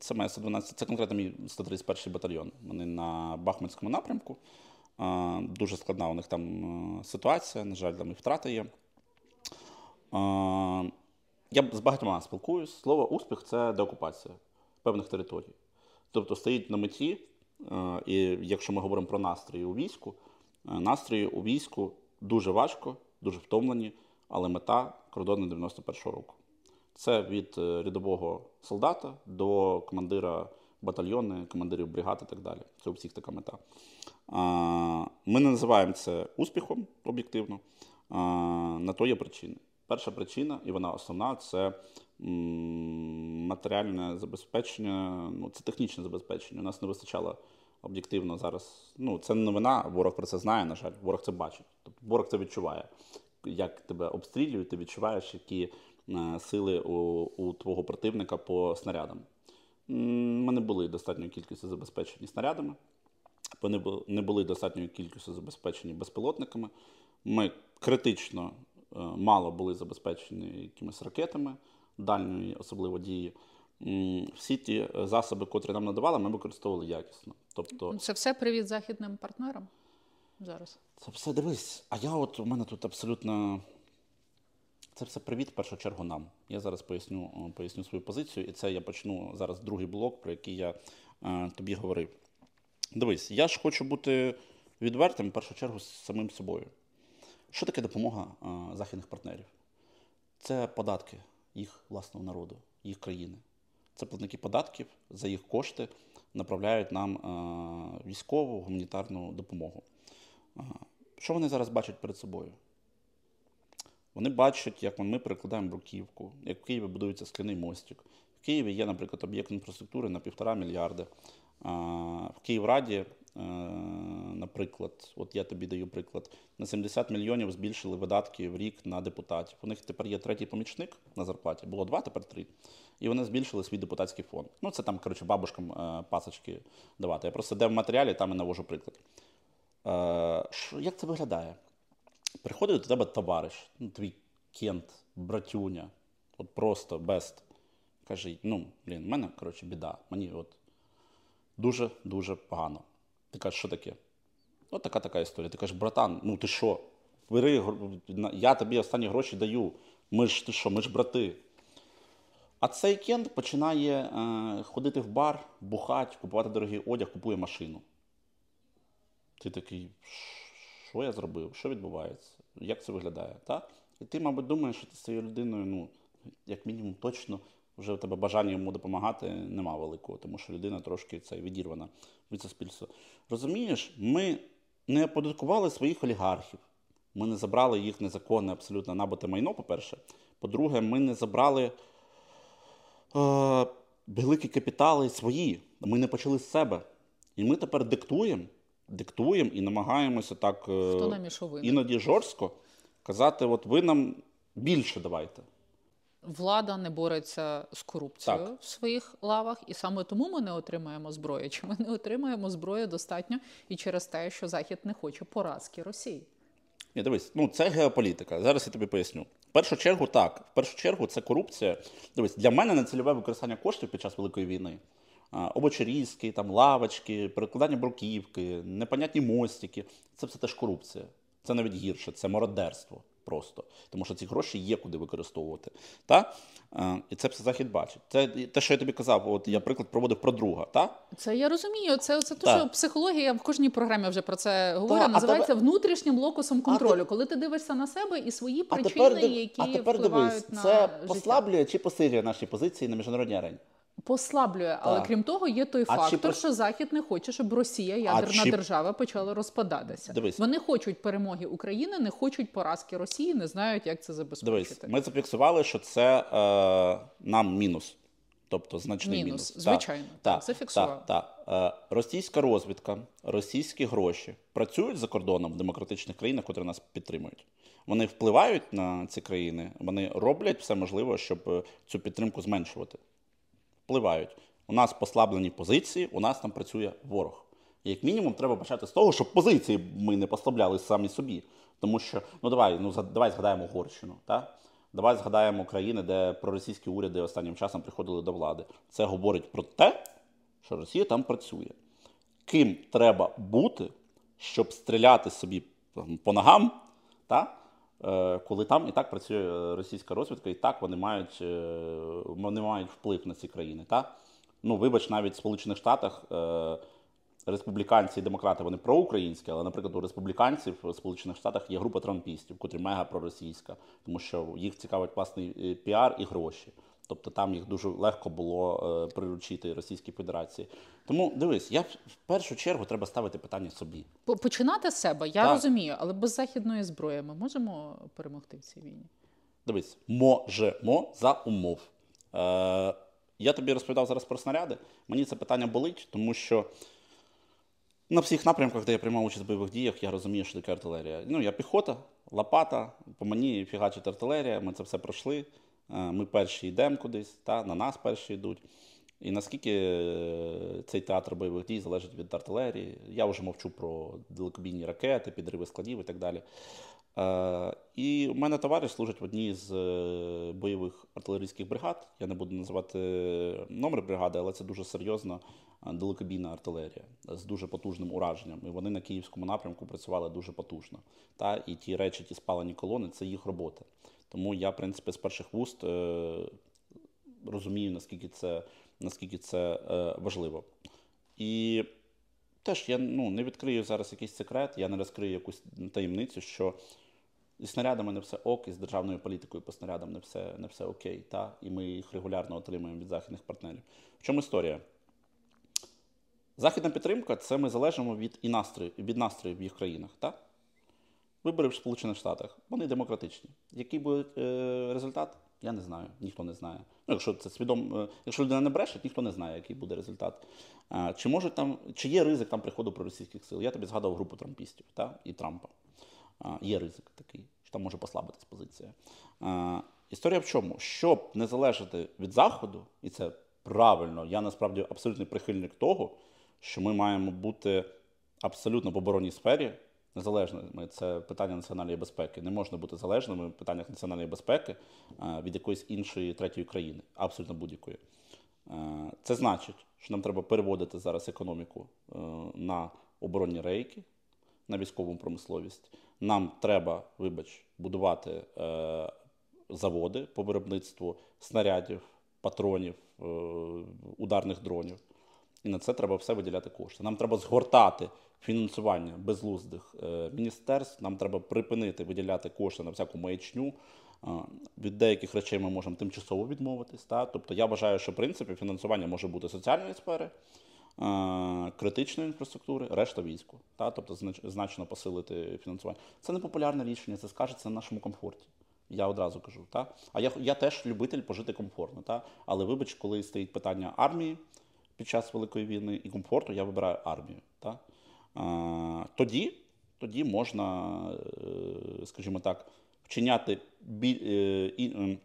Це моя 112, це конкретно мій 131-й батальйон. Вони на Бахмутському напрямку. Дуже складна у них там е, ситуація, на жаль, там і втрати є. Я з багатьма спілкуюсь. Слово успіх це деокупація певних територій. Тобто стоїть на меті, е, і якщо ми говоримо про настрої у війську, е, настрої у війську дуже важко, дуже втомлені, але мета кордони 91-го року. Це від е, рядового солдата до командира батальйону, командирів бригад і так далі. Це у всіх така мета. Ми не називаємо це успіхом об'єктивно. На то є причини. Перша причина, і вона основна, це матеріальне забезпечення, ну, це технічне забезпечення. У нас не вистачало об'єктивно зараз. Ну, це не новина, ворог про це знає, на жаль, ворог це бачить. Тобто ворог це відчуває. Як тебе обстрілюють, ти відчуваєш, які е, сили у, у твого противника по снарядам. Ми не були достатньої кількості забезпечені снарядами, вони не були достатньою кількістю забезпечені безпілотниками. Ми критично мало були забезпечені якимись ракетами дальньої, особливо дії. Всі ті е, засоби, котрі нам надавали, ми використовували якісно. Тобто, Це все привіт західним партнерам зараз. це все дивись. А я от у мене тут абсолютно. Це все привіт в першу чергу нам. Я зараз поясню, е, поясню свою позицію, і це я почну зараз другий блок, про який я е, тобі говорив. Дивись, я ж хочу бути відвертим в першу чергу з самим собою. Що таке допомога західних партнерів? Це податки їх власного народу, їх країни. Це платники податків за їх кошти направляють нам військову гуманітарну допомогу. Що вони зараз бачать перед собою? Вони бачать, як ми перекладаємо бруківку, як в Києві будується скляний мостик. В Києві є, наприклад, об'єкт інфраструктури на півтора мільярди. В Київраді, е, наприклад, от я тобі даю приклад, на 70 мільйонів збільшили видатки в рік на депутатів. У них тепер є третій помічник на зарплаті, було два, тепер три. І вони збільшили свій депутатський фонд. Ну, це там, коротше, бабушкам е, пасочки давати. Я просто де в матеріалі, там і навожу приклад. Е, як це виглядає? Приходить до тебе товариш, ну, твій кент, братюня, от просто бест. Каже: ну, блін, в мене, коротше, біда. Мені от дуже-дуже погано. Ти кажеш, що таке? От така така історія. Ти кажеш, братан, ну ти що? Бери, я тобі останні гроші даю. Ми ж ти що, ми ж брати. А цей кент починає е, ходити в бар, бухати, купувати дорогий одяг, купує машину. Ти такий, що я зробив? Що відбувається? Як це виглядає? Так? І ти, мабуть, думаєш, що ти з цією людиною, ну, як мінімум, точно вже у тебе бажання йому допомагати нема великого, тому що людина трошки це відірвана від суспільства. Розумієш, ми не оподаткували своїх олігархів. Ми не забрали їх незаконне, абсолютно набуте майно, по-перше. По-друге, ми не забрали е, великі капітали свої. Ми не почали з себе. І ми тепер диктуємо, диктуємо і намагаємося так е, іноді жорстко казати: от ви нам більше давайте. Влада не бореться з корупцією Так. в своїх лавах, і саме тому ми не отримаємо зброї. Чи ми не отримаємо зброї достатньо і через те, що Захід не хоче поразки Росії? Ні, дивись, ну це геополітика. Зараз я тобі поясню. В першу чергу, так. В першу чергу, це корупція. Дивись, для мене нецільове використання коштів під час Великої війни. а, Овочерізки, там лавочки, перекладання бруківки, непонятні мостики. Це все теж корупція. Це навіть гірше, це мародерство просто. Тому що ці гроші є куди використовувати. Та? І це все захід бачить. Це те, що я тобі казав, от я приклад проводив про друга. Та? Це я розумію. Це, це те, що психологія в кожній програмі вже про це говорю. а називається тебе- внутрішнім локусом контролю. те- Коли ти дивишся на себе і свої А причини, тепер, які а тепер впливають дивись, на це життя. послаблює чи посилює наші позиції на міжнародній арені? Послаблює, але Так. крім того, є той А фактор, про- що Захід не хоче, щоб Росія, ядерна чи- держава, почала розпадатися. Дивись. Вони хочуть перемоги України, не хочуть поразки Росії, не знають, як це Дивись, забезпечити. ми зафіксували, що це е, нам мінус. Тобто значний Мінус, мінус. звичайно, так, зафіксував. Так, так. Е, російська розвідка, російські гроші працюють за кордоном в демократичних країнах, котрі нас підтримують. Вони впливають на ці країни, вони роблять все можливе, щоб е, цю підтримку зменшувати. Впливають. У нас послаблені позиції, у нас там працює ворог. І як мінімум, треба почати з того, щоб позиції ми не послабляли самі собі. Тому що, ну давай, ну давай згадаємо Угорщину. Та? Давай згадаємо країни, де проросійські уряди останнім часом приходили до влади. Це говорить про те, що Росія там працює. Ким треба бути, щоб стріляти собі по ногам, та? Е, коли там і так працює е, російська розвідка, і так вони мають, е, вони мають вплив на ці країни. Та? Ну, вибач, навіть в Сполучених Штатах республіканці і демократи вони проукраїнські, але, наприклад, у республіканців в Сполучених Штатах є група трампістів, котрі мега проросійська, тому що їх цікавить власний піар і гроші. Тобто там їх дуже легко було е, приручити Російській Федерації. Тому дивись, я в в першу чергу треба ставити питання собі. Починати з себе, я Так. розумію, але без західної зброї ми можемо перемогти в цій війні. Дивись, можемо за умов. Е, я тобі розповідав зараз про снаряди. Мені це питання болить, тому що на всіх напрямках, де я приймав участь в бойових діях, я розумію, що таке артилерія. Ну, я піхота, лопата, по мені фігачить артилерія, ми це все пройшли. Ми перші йдемо кудись, та, на нас перші йдуть. І наскільки е, цей театр бойових дій залежить від артилерії, я вже мовчу про далекобійні ракети, підриви складів і так далі. Е, і в мене товариш служить в одній з е, бойових артилерійських бригад. Я не буду називати номер бригади, але це дуже серйозна е, далекобійна артилерія з дуже потужним ураженням. І вони на київському напрямку працювали дуже потужно. Та? І ті речі, ті спалені колони це їх робота. Тому я, в принципі, з перших вуст е, розумію, наскільки це, наскільки це е, важливо. І теж я ну, не відкрию зараз якийсь секрет, я не розкрию якусь таємницю, що і снарядами не все ок, і з державною політикою по снарядам не все, не все окей. Та? І ми їх регулярно отримуємо від західних партнерів. В чому історія? Західна підтримка це ми залежимо від і настрою, від настроїв в їх країнах. Та? Вибори в Сполучених Штатах, вони демократичні. Який буде е, результат? Я не знаю, ніхто не знає. Ну, якщо це свідом, е, якщо людина не бреше, ніхто не знає, який буде результат. А, чи може там, чи є ризик там приходу проросійських сил? Я тобі згадував групу трампістів та? і Трампа. Є ризик такий, що там може послабитись позиція. Історія в чому? Щоб не залежати від Заходу, і це правильно, я насправді абсолютний прихильник того, що ми маємо бути абсолютно в оборонній сфері незалежними. Це питання національної безпеки. Не можна бути залежними в питаннях національної безпеки е, від якоїсь іншої третьої країни, абсолютно будь-якої. Е, Це значить, що нам треба переводити зараз економіку е, на оборонні рейки, на військову промисловість. Нам треба, вибач, будувати е, заводи по виробництву снарядів, патронів, е, ударних дронів. І на це треба все виділяти кошти. Нам треба згортати фінансування безглуздих е, міністерств. Нам треба припинити виділяти кошти на всяку маячню. Е, Від деяких речей ми можемо тимчасово відмовитись. Та? Тобто я вважаю, що в принципі фінансування може бути соціальної сфери, критичної інфраструктури, решта війську. Та? Тобто значно посилити фінансування. Це не популярне рішення, це скажеться на нашому комфорті. Я одразу кажу. Та? А я, я теж любитель пожити комфортно. Та? Але вибач, коли стоїть питання армії під час Великої війни і комфорту, я вибираю армію. Та? А, тоді, тоді можна, е, скажімо так, вчиняти бі, е, і, ем,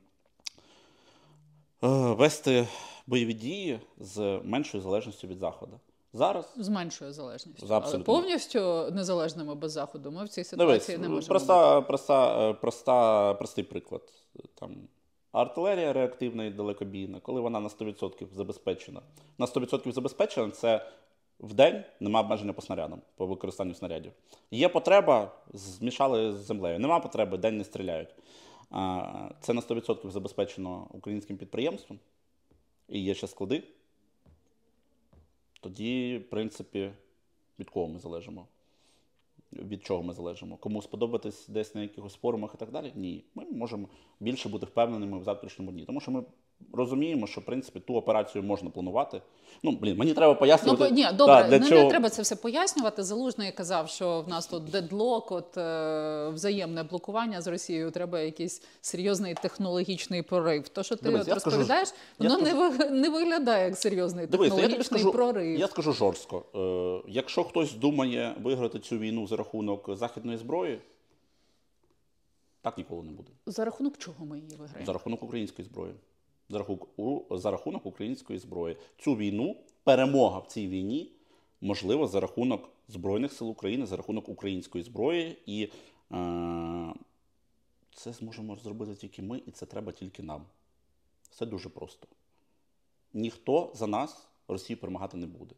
е, вести бойові дії з меншою залежністю від Заходу. Зараз З меншою залежністю. За Але повністю незалежними без заходу ми в цій Дивись, ситуації не можемо. бути. проста, проста, е, проста, простий приклад. Там, артилерія реактивна і далекобійна, коли вона на 100% забезпечена. На 100% забезпечена це в день нема обмеження по снарядам, по використанню снарядів. Є потреба, змішали з землею. Нема потреби, день не стріляють. Це на 100% забезпечено українським підприємством. І є ще склади. Тоді, в принципі, від кого ми залежимо? від чого ми залежимо. Кому сподобатись десь на якихось форумах і так далі? Ні. Ми можемо більше бути впевненими в завтрашньому дні. Тому що ми розуміємо, що в принципі ту операцію можна планувати. Ну, блін, мені треба Ну, пояснювати. по- ні, та, добре, для не, чого... не треба це все пояснювати. Залужний казав, що в нас тут дедлок, от е, взаємне блокування з Росією, треба якийсь серйозний технологічний прорив. То, що ти Дивись, от я скажу- розповідаєш, воно не, ви- не виглядає як серйозний Дивись, я технологічний скажу, прорив. я скажу жорстко. Е, якщо хтось думає виграти цю війну за рахунок західної зброї, так ніколи не буде. За рахунок чого ми її виграємо? За рахунок української зброї. За рахунок, української зброї. Цю війну, перемога в цій війні можлива за рахунок Збройних сил України, за рахунок української зброї. І е, це зможемо зробити тільки ми, і це треба тільки нам. Все дуже просто. Ніхто за нас Росію перемагати не буде.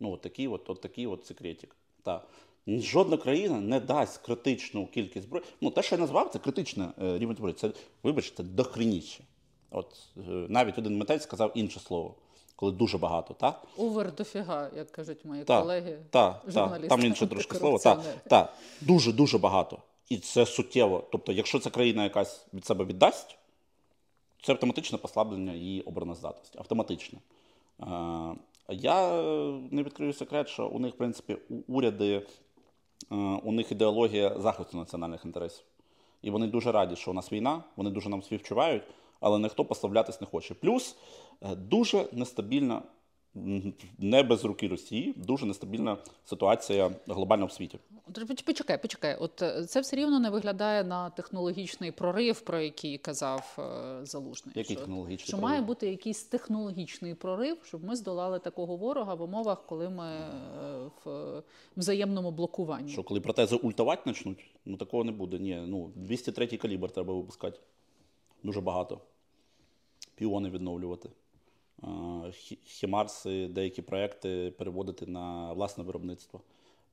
Ну, от такий от, от такий от секретик. Та. Жодна країна не дасть критичну кількість зброї. Ну, те, що я назвав, це критичний е, рівень зброї. Це, вибачте, дохреніще. От е, навіть один митець сказав інше слово, коли дуже багато, так? Овер дофіга, як кажуть мої Так, колеги. Так, журналісти, там інше трошки слово. Антикорупціонери. так, дуже дуже багато. І це суттєво. Тобто, якщо ця країна якась від себе віддасть, це автоматичне послаблення її обороноздатності. Автоматичне. Е, Я не відкрию секрет, що у них, в принципі, у- уряди, е, у них ідеологія захисту національних інтересів. І вони дуже раді, що у нас війна, вони дуже нам співчувають, але ніхто послаблятись не хоче. Плюс е, дуже нестабільна, не без руки Росії, дуже нестабільна ситуація глобально в світі. Почекай, почекай. От е, це все рівно не виглядає на технологічний прорив, про який казав е, залужний. Який що, технологічний що прорив? має бути якийсь технологічний прорив, щоб ми здолали такого ворога в умовах, коли ми в взаємному блокуванні. Що коли протези ультавати почнуть, ну такого не буде. Ні, ну 203 калібр треба випускати. Дуже багато. Піони відновлювати. Хімарси, деякі проекти переводити на власне виробництво.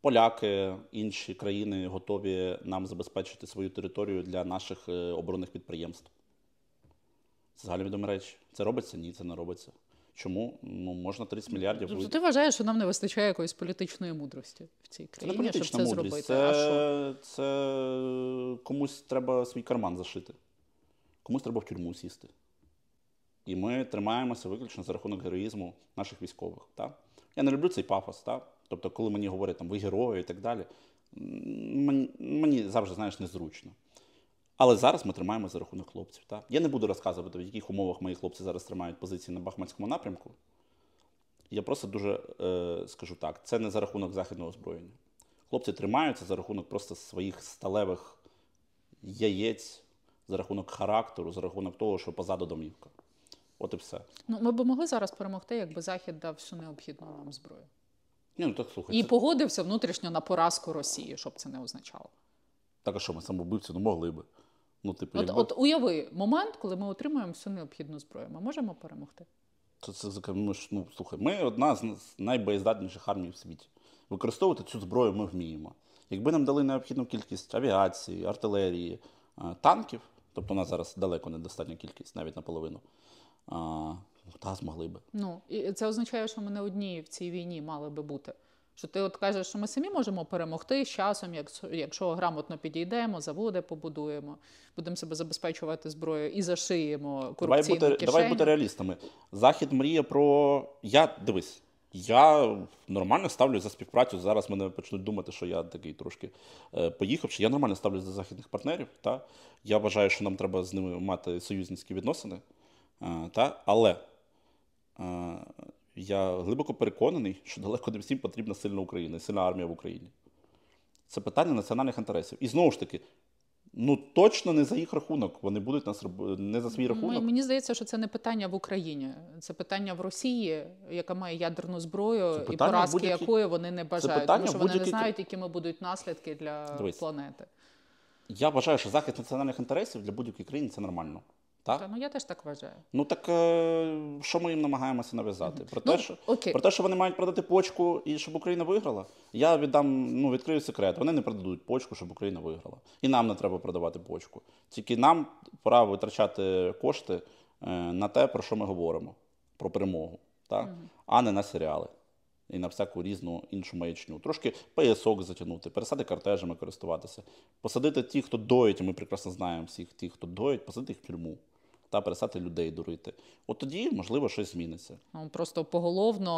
Поляки, інші країни готові нам забезпечити свою територію для наших е, оборонних підприємств. Це загальновідомі речі. Це робиться? Ні, це не робиться. Чому? Ну, можна 30 мільярдів. Тобто ти вважаєш, що нам не вистачає якоїсь політичної мудрості в цій Це не країні, щоб це мудрість, зробити. А що? це, це комусь треба свій карман зашити, комусь треба в тюрму сісти. І ми тримаємося виключно за рахунок героїзму наших військових. Так? Я не люблю цей пафос. Так? Тобто, коли мені говорять, там, ви герої і так далі, мені, завжди, знаєш, незручно. Але зараз ми тримаємо за рахунок хлопців. Так? Я не буду розказувати, в яких умовах мої хлопці зараз тримають позиції на Бахмутському напрямку. Я просто дуже е, скажу так: це не за рахунок західного озброєння. Хлопці тримаються за рахунок просто своїх сталевих яєць, за рахунок характеру, за рахунок того, що позаду домівка. От і все. Ну, ми б могли зараз перемогти, якби Захід дав всю необхідну нам зброю. Ні, ну так слухай. І це- погодився внутрішньо на поразку Росії, щоб це не означало. Так, а що ми самовбивці? Ну могли би. Ну, типу, От, якби... от уяви момент, коли ми отримуємо всю необхідну зброю. Ми можемо перемогти? Це, це, це, ми ж, ну, слухай, ми одна з найбоєздатніших армій в світі. Використовувати цю зброю ми вміємо. Якби нам дали необхідну кількість авіації, артилерії, танків, тобто у нас зараз далеко недостатня кількість, навіть наполовину, А, та змогли би. Ну і це означає, що ми не одні в цій війні мали би бути. Що ти от кажеш, що ми самі можемо перемогти з часом, якщо, якщо грамотно підійдемо, заводи побудуємо, будемо себе забезпечувати зброєю і зашиємо Давай бути, кишеню. давай бути реалістами. Захід мріє про. Я дивись, я нормально ставлюсь за співпрацю. Зараз мене почнуть думати, що я такий трошки е, поїхавши. Я нормально ставлюсь до західних партнерів. Та? Я вважаю, що нам треба з ними мати союзницькі відносини. Е, та? Але е, я глибоко переконаний, що далеко не всім потрібна сильна Україна сильна армія в Україні. Це питання національних інтересів. І знову ж таки, ну точно не за їх рахунок. Вони будуть нас не за свій рахунок. Ну, Мені здається, що це не питання в Україні, це питання в Росії, яка має ядерну зброю, і поразки будь-які- якої вони не бажають, питання тому що вони не знають, якими будуть наслідки для Дивись. планети. Я вважаю, що захист національних інтересів для будь-якої країни це нормально. Так? Та, ну я теж так вважаю. Ну так е, що ми їм намагаємося нав'язати? Про, Ну, те, що, окей. про те, що вони мають продати почку і щоб Україна виграла. Я віддам, ну відкрию секрет. Вони не продадуть почку, щоб Україна виграла. І нам не треба продавати почку. Тільки нам пора витрачати кошти е, на те, про що ми говоримо, про перемогу, так? а не на серіали. І на всяку різну іншу маячню. Трошки поясок затягнути, перестати кортежами користуватися, посадити ті, хто доїть, і ми прекрасно знаємо всіх тих, хто доїть, посадити їх в тюрму та перестати людей дурити. От тоді, можливо, щось зміниться. Ну, Просто поголовно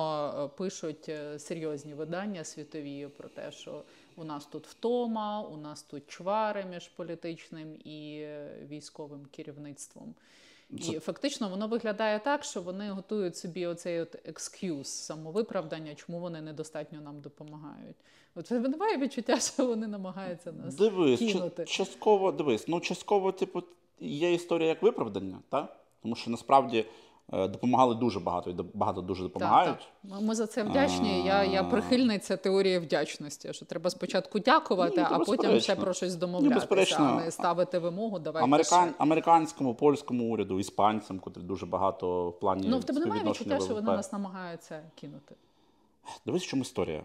е, пишуть е, серйозні видання світові про те, що у нас тут втома, у нас тут чвари між політичним і е, військовим керівництвом. І фактично воно виглядає так, що вони готують собі оцей от екскюз, самовиправдання, чому вони недостатньо нам допомагають. От немає відчуття, що вони намагаються нас Дивись, кинути. частково дивись. Ну, частково, типу, є історія як виправдання, так? Тому що насправді е, допомагали дуже багато і багато дуже допомагають. Так, так. Ми- за це вдячні. Я, я прихильниця теорії вдячності, що треба спочатку дякувати, Ні, а потім ще про щось Ні, домовлятися, безперечно. а не ставити вимогу. Давайте Американ, американському, польському уряду, іспанцям, котрі дуже багато в плані Ну в тебе немає відчуття, що вони нас намагаються кинути. Дивись, в чому історія.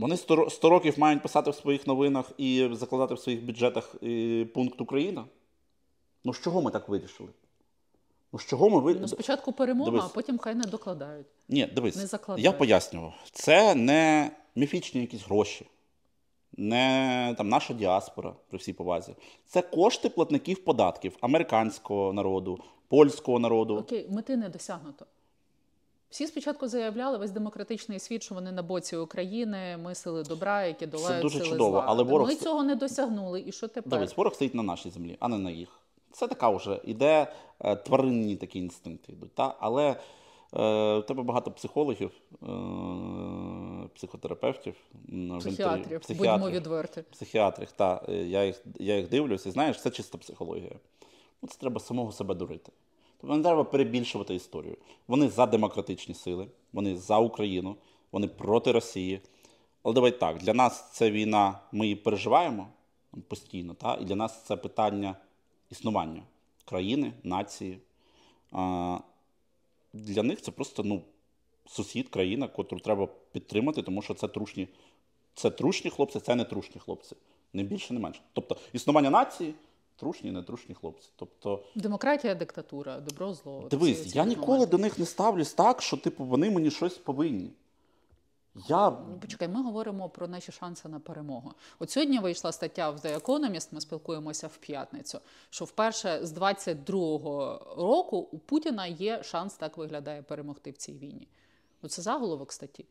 Вони 100, років мають писати в своїх новинах і закладати в своїх бюджетах пункт Україна. Ну, з чого ми так вирішили? Ну, з чого ми Ну вирішили? спочатку перемога, Дивись. а потім хай не докладають. Ні, дивись, не я пояснював. Це не міфічні якісь гроші, не там, наша діаспора при всій повазі. Це кошти платників податків американського народу, польського народу. Окей, мети не досягнуто. Всі спочатку заявляли весь демократичний світ, що вони на боці України, ми сили добра, які долають дуже сили чудово, зла. але ворог Ми цього не досягнули. І що тепер? Дивись, ворог стоїть на нашій землі, а не на їх. Це така вже іде е, тваринні такі інстинкти йдуть. Та? Але е, у тебе багато психологів, е, психотерапевтів, м, в інтерв'ю- Психіатрів, будьмо психіатрів, відверті. психіатрів. Та, е, я, їх, я їх дивлюся, і знаєш, це чиста психологія. Ну, це треба самого себе дурити. Тобто не треба перебільшувати історію. Вони за демократичні сили, вони за Україну, вони проти Росії. Але давай так, для нас це війна, ми її переживаємо постійно, та? і для нас це питання існування країни, нації. А, для них це просто ну, сусід, країна, котру треба підтримати, тому що це трушні, це трушні хлопці, це не трушні хлопці. Не більше, не менше. Тобто існування нації трушні, не трушні хлопці. Тобто, Демократія, диктатура, добро, зло. Дивись, ці- ці я ніколи моменти. до них не ставлюсь так, що типу вони мені щось повинні. Я Ну, Почекай, ми говоримо про наші шанси на перемогу. От сьогодні вийшла стаття в The Economist, ми спілкуємося в п'ятницю, що вперше з 22-го року у Путіна є шанс, так виглядає, перемогти в цій війні. Оце заголовок статті.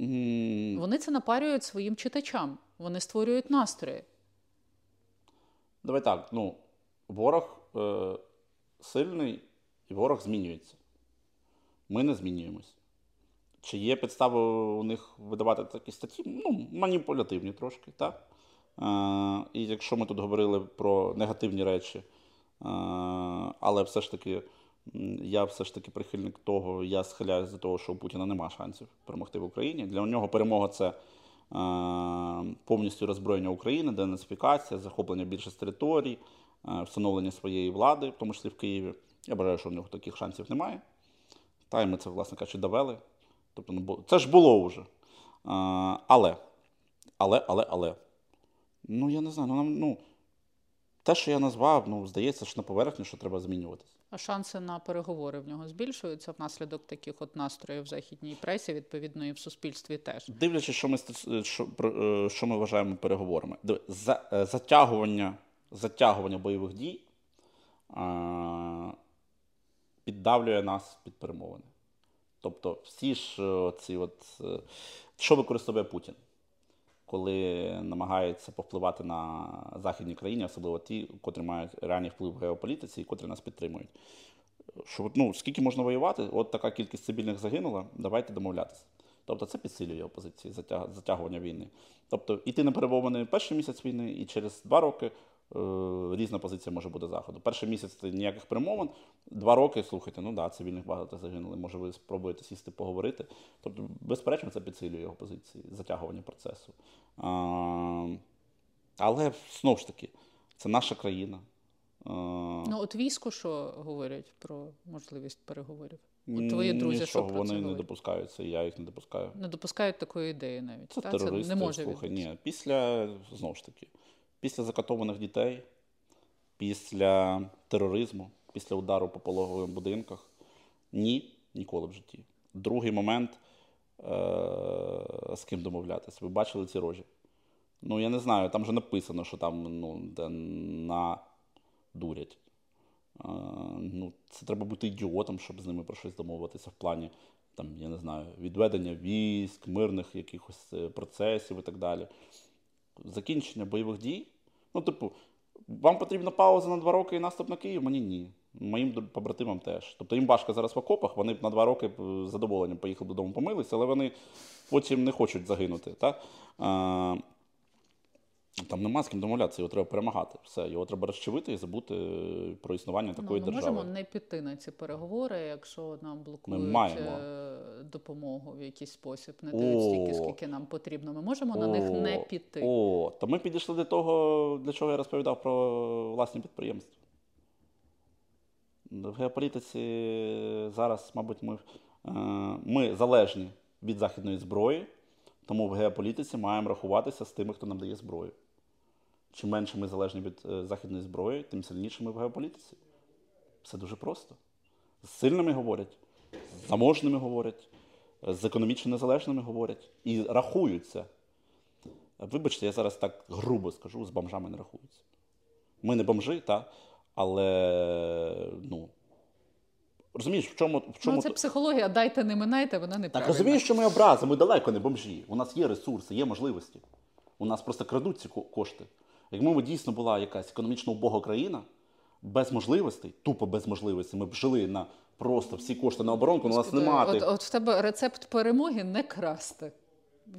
м, Вони це напарюють своїм читачам, вони створюють настрої. Давай так, ну, ворог е, сильний і ворог змінюється. Ми не змінюємось. Чи є підстави у них видавати такі статті? Ну, маніпулятивні трошки, так? Е, і якщо ми тут говорили про негативні речі, е, але все ж таки, я все ж таки прихильник того, я схиляюся до того, що у Путіна нема шансів перемогти в Україні. Для нього перемога це повністю роззброєння України, денацифікація, захоплення більшості територій, е, встановлення своєї влади, в тому числі в Києві. Я бажаю, що в нього таких шансів немає. Та й ми це, власне кажучи, довели. Тобто, ну, це ж було вже. Е, але, але, але, але. Ну, я не знаю, ну, ну, те, що я назвав, ну, здається, що на поверхні, що треба змінюватися. Шанси на переговори в нього збільшуються внаслідок таких от настроїв в західній пресі, відповідно, і в суспільстві теж. Дивлячись, що ми, що, е, що ми вважаємо переговорами. За, е, затягування, затягування бойових дій а, піддавлює нас під перемовини. Тобто, всі ж е, ці от, е, що використовує Путін, коли намагається повпливати на західні країни, особливо ті, котрі мають реальний вплив в геополітиці і котрі нас підтримують. Що ну, скільки можна воювати, от така кількість цивільних загинула, давайте домовлятися. Тобто це підсилює опозиції позиції затягування війни. Тобто іти на перемовини перший місяць війни, і через два роки різна позиція може бути заходу. Перший місяць це ніяких перемовин, два роки, слухайте, ну да, цивільних багато загинули. Може, ви спробуєте сісти поговорити. Тобто, безперечно, це підсилює його позиції, затягування процесу. А, але знову ж таки, це наша країна. Ну, от військо, що говорять про можливість переговорів? От твої друзі, Нічого, що про вони це не допускаються, я їх не допускаю. Не допускають такої ідеї навіть. Це та? терористи, це не може слухай, відбутися. ні. Після, знову ж таки, після закатованих дітей, після тероризму, після удару по пологовим будинках, ні, ніколи в житті. Другий момент, е- з ким домовлятися. Ви бачили ці рожі? Ну, я не знаю, там же написано, що там ну, де на дурять. Е, ну, це треба бути ідіотом, щоб з ними про щось домовитися в плані, там, я не знаю, відведення військ, мирних якихось е, процесів і так далі. Закінчення бойових дій. Ну, типу, вам потрібна пауза на два роки і наступ на Київ? Мені ні. Моїм побратимам теж. Тобто їм важко зараз в окопах, вони на два роки з задоволенням поїхали додому помилися, але вони потім не хочуть загинути. Так? А, там нема з ким домовлятися, його треба перемагати. Все, його треба розчевити і забути е, про існування такої ну, ми держави. можемо не піти на ці переговори, якщо нам блокують маємо. е, допомогу в якийсь спосіб, не дають стільки, скільки нам потрібно. Ми можемо на них не піти. О, то ми підійшли до того, для чого я розповідав про власні підприємства. В геополітиці зараз, мабуть, ми, е, ми залежні від західної зброї, тому в геополітиці маємо рахуватися з тими, хто нам дає зброю. Чим менше ми залежні від е, західної зброї, тим сильніше ми в геополітиці. Все дуже просто. З сильними говорять, з заможними говорять, з економічно незалежними говорять і рахуються. Вибачте, я зараз так грубо скажу, з бомжами не рахуються. Ми не бомжи, та, але ну. Розумієш, в чому. В чому Ну, це психологія, дайте не минайте, вона не так розумієш, що ми образи, ми далеко не бомжі. У нас є ресурси, є можливості. У нас просто крадуть ці кошти. Якби ми дійсно була якась економічно убога країна, без можливостей, тупо без можливостей, ми б жили на просто всі кошти на оборонку, у нас немає. От, от в тебе рецепт перемоги не красти.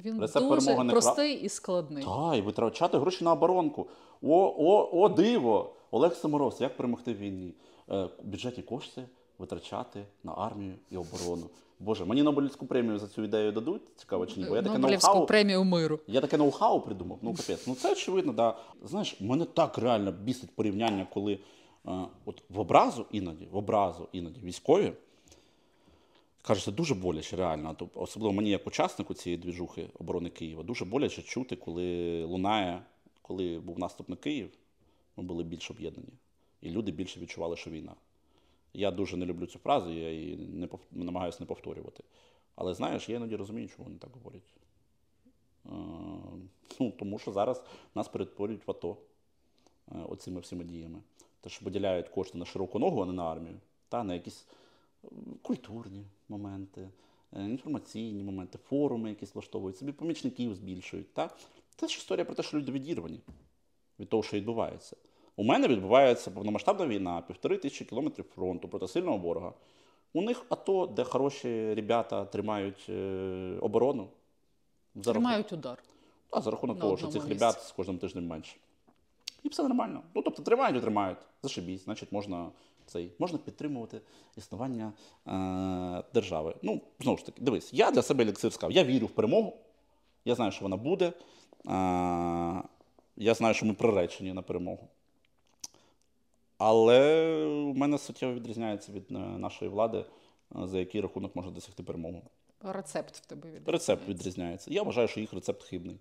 Він Рецепт дуже не кра- простий і складний. Та, і витрачати гроші на оборонку. О, о, о, диво! Олег Саморос, як перемогти в війні? Е, бюджетні кошти витрачати на армію і оборону. Боже, мені Нобелівську премію за цю ідею дадуть? Цікаво чи ні? Бо я таке Нобелівську ноу-хау. премію миру. Я таке ноу-хау придумав. Ну, капець. Ну це очевидно, да. Знаєш, мене так реально бісить порівняння, коли е, от в образу іноді, в образу іноді військові. Кажуть, це дуже боляче, реально. А Особливо мені, як учаснику цієї двіжухи оборони Києва, дуже боляче чути, коли лунає, коли був наступ на Київ, ми були більш об'єднані. І люди більше відчували, що війна. Я дуже не люблю цю фразу, я її не пов... намагаюся не повторювати. Але знаєш, я іноді розумію, чому вони так говорять. Е, Ну, тому що зараз нас перетворюють в АТО е, оцими всіма діями. Тож виділяють кошти на широку ногу, а не на армію, та на якісь е, культурні моменти, е, інформаційні моменти, форуми якісь влаштовують, собі помічників збільшують. Та? Це ж історія про те, що люди відірвані від того, що відбувається. У мене відбувається повномасштабна війна, півтори тисячі кілометрів фронту проти сильного ворога. У них АТО, де хороші ребята тримають е, оборону. За рахунок- Тримають удар. а за рахунок того, що цих місці. ребят з кожним тижнем менше. І все нормально. Ну, тобто тримають і тримають. Зашибісь, значить, можна цей, можна підтримувати існування е, держави. Ну, знову ж таки, дивись, я для себе елексир сказав, я вірю в перемогу, я знаю, що вона буде. Е, я знаю, що ми приречені на перемогу. Але у мене суттєво відрізняється від е, нашої влади, е, за який рахунок можна досягти перемогу. Рецепт в тебе від Рецепт відрізняється. Я вважаю, що їх рецепт хибний.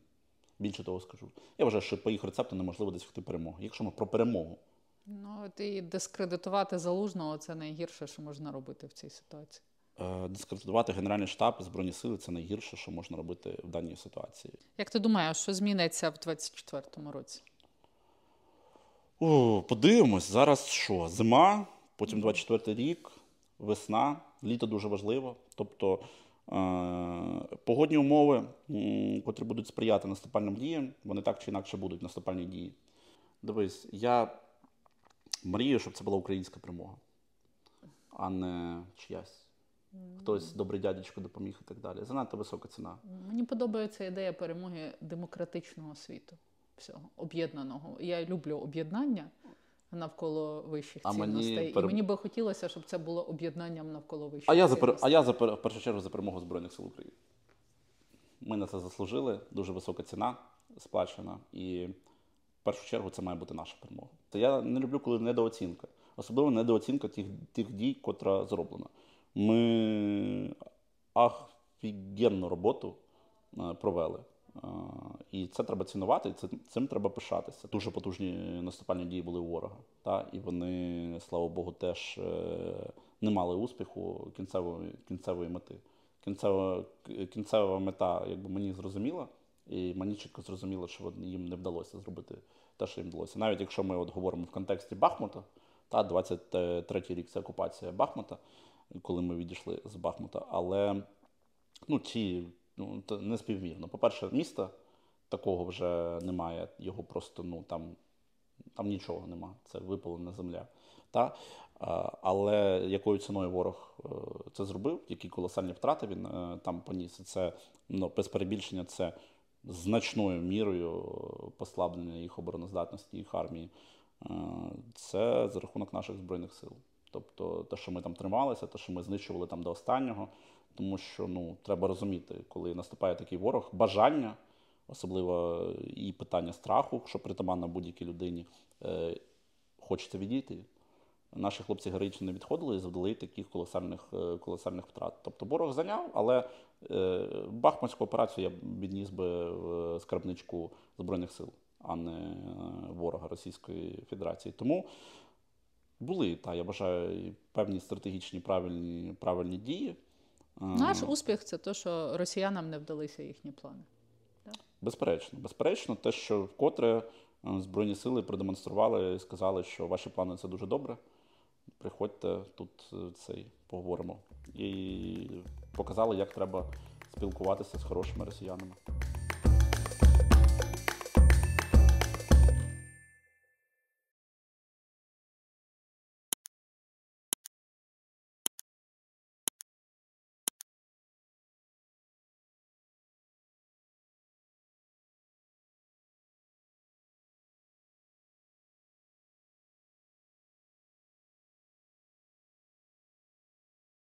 Більше того скажу. Я вважаю, що по їх рецепту неможливо досягти перемоги. Якщо ми про перемогу, Ну от і дискредитувати залужного це найгірше, що можна робити в цій ситуації. е, дискредитувати Генеральний штаб Збройні сили це найгірше, що можна робити в даній ситуації. Як ти думаєш, що зміниться в 24-му році? О, подивимось, зараз що? Зима, потім 24 рік, весна, літо дуже важливо. Тобто е- погодні умови, м, котрі будуть сприяти наступальним діям, вони так чи інакше будуть наступальні дії. Дивись, я мрію, щоб це була українська перемога, а не чиясь. Хтось добрий дядечко допоміг і так далі. Занадто висока ціна. Мені подобається ідея перемоги демократичного світу, всього об'єднаного. Я люблю об'єднання навколо вищих А цінностей. пере- І мені би хотілося, щоб це було об'єднанням навколо вищих А я за пер- а я за в першу чергу за перемогу Збройних сил України. Ми на це заслужили. Дуже висока ціна сплачена. І в першу чергу це має бути наша перемога. Та я не люблю, коли недооцінка. Особливо недооцінка тих, тих дій, котра зроблена. Ми офігенну роботу е, провели. Е, І це треба цінувати, це, цим треба пишатися. Дуже потужні наступальні дії були у ворога. Та? І вони, слава Богу, теж е, не мали успіху кінцевої, кінцевої мети. Кінцева, кінцева мета, якби мені зрозуміла, і мені чітко зрозуміло, що їм не вдалося зробити те, що їм вдалося. Навіть якщо ми от говоримо в контексті Бахмута, та 23-й рік це окупація Бахмута, коли ми відійшли з Бахмута. Але ну, ті ну, не співмірно. По-перше, міста такого вже немає, його просто ну, там, там нічого нема, це випалена земля. Та? Але якою ціною ворог е, це зробив, які колосальні втрати він е, там поніс. Це ну, без перебільшення, це значною мірою послаблення їх обороноздатності, їх армії. Е, Це за рахунок наших збройних сил. Тобто те, що ми там трималися, те, що ми знищували там до останнього. Тому що ну, треба розуміти, коли наступає такий ворог, бажання, особливо і питання страху, що притаманно будь-якій людині, е, хочеться відійти. Наші хлопці героїчно не відходили і завдали таких колосальних, е, колосальних втрат. Тобто ворог зайняв, але е, Бахмутську операцію я відніс би в скарбничку Збройних сил, а не е, ворога Російської Федерації. Тому були, та, я вважаю, і певні стратегічні правильні, правильні дії. Наш успіх це те, що росіянам не вдалися їхні плани. Безперечно, безперечно, те, що вкотре е, Збройні сили продемонстрували і сказали, що ваші плани це дуже добре. Приходьте тут е, цей поговоримо. І показали, як треба спілкуватися з хорошими росіянами.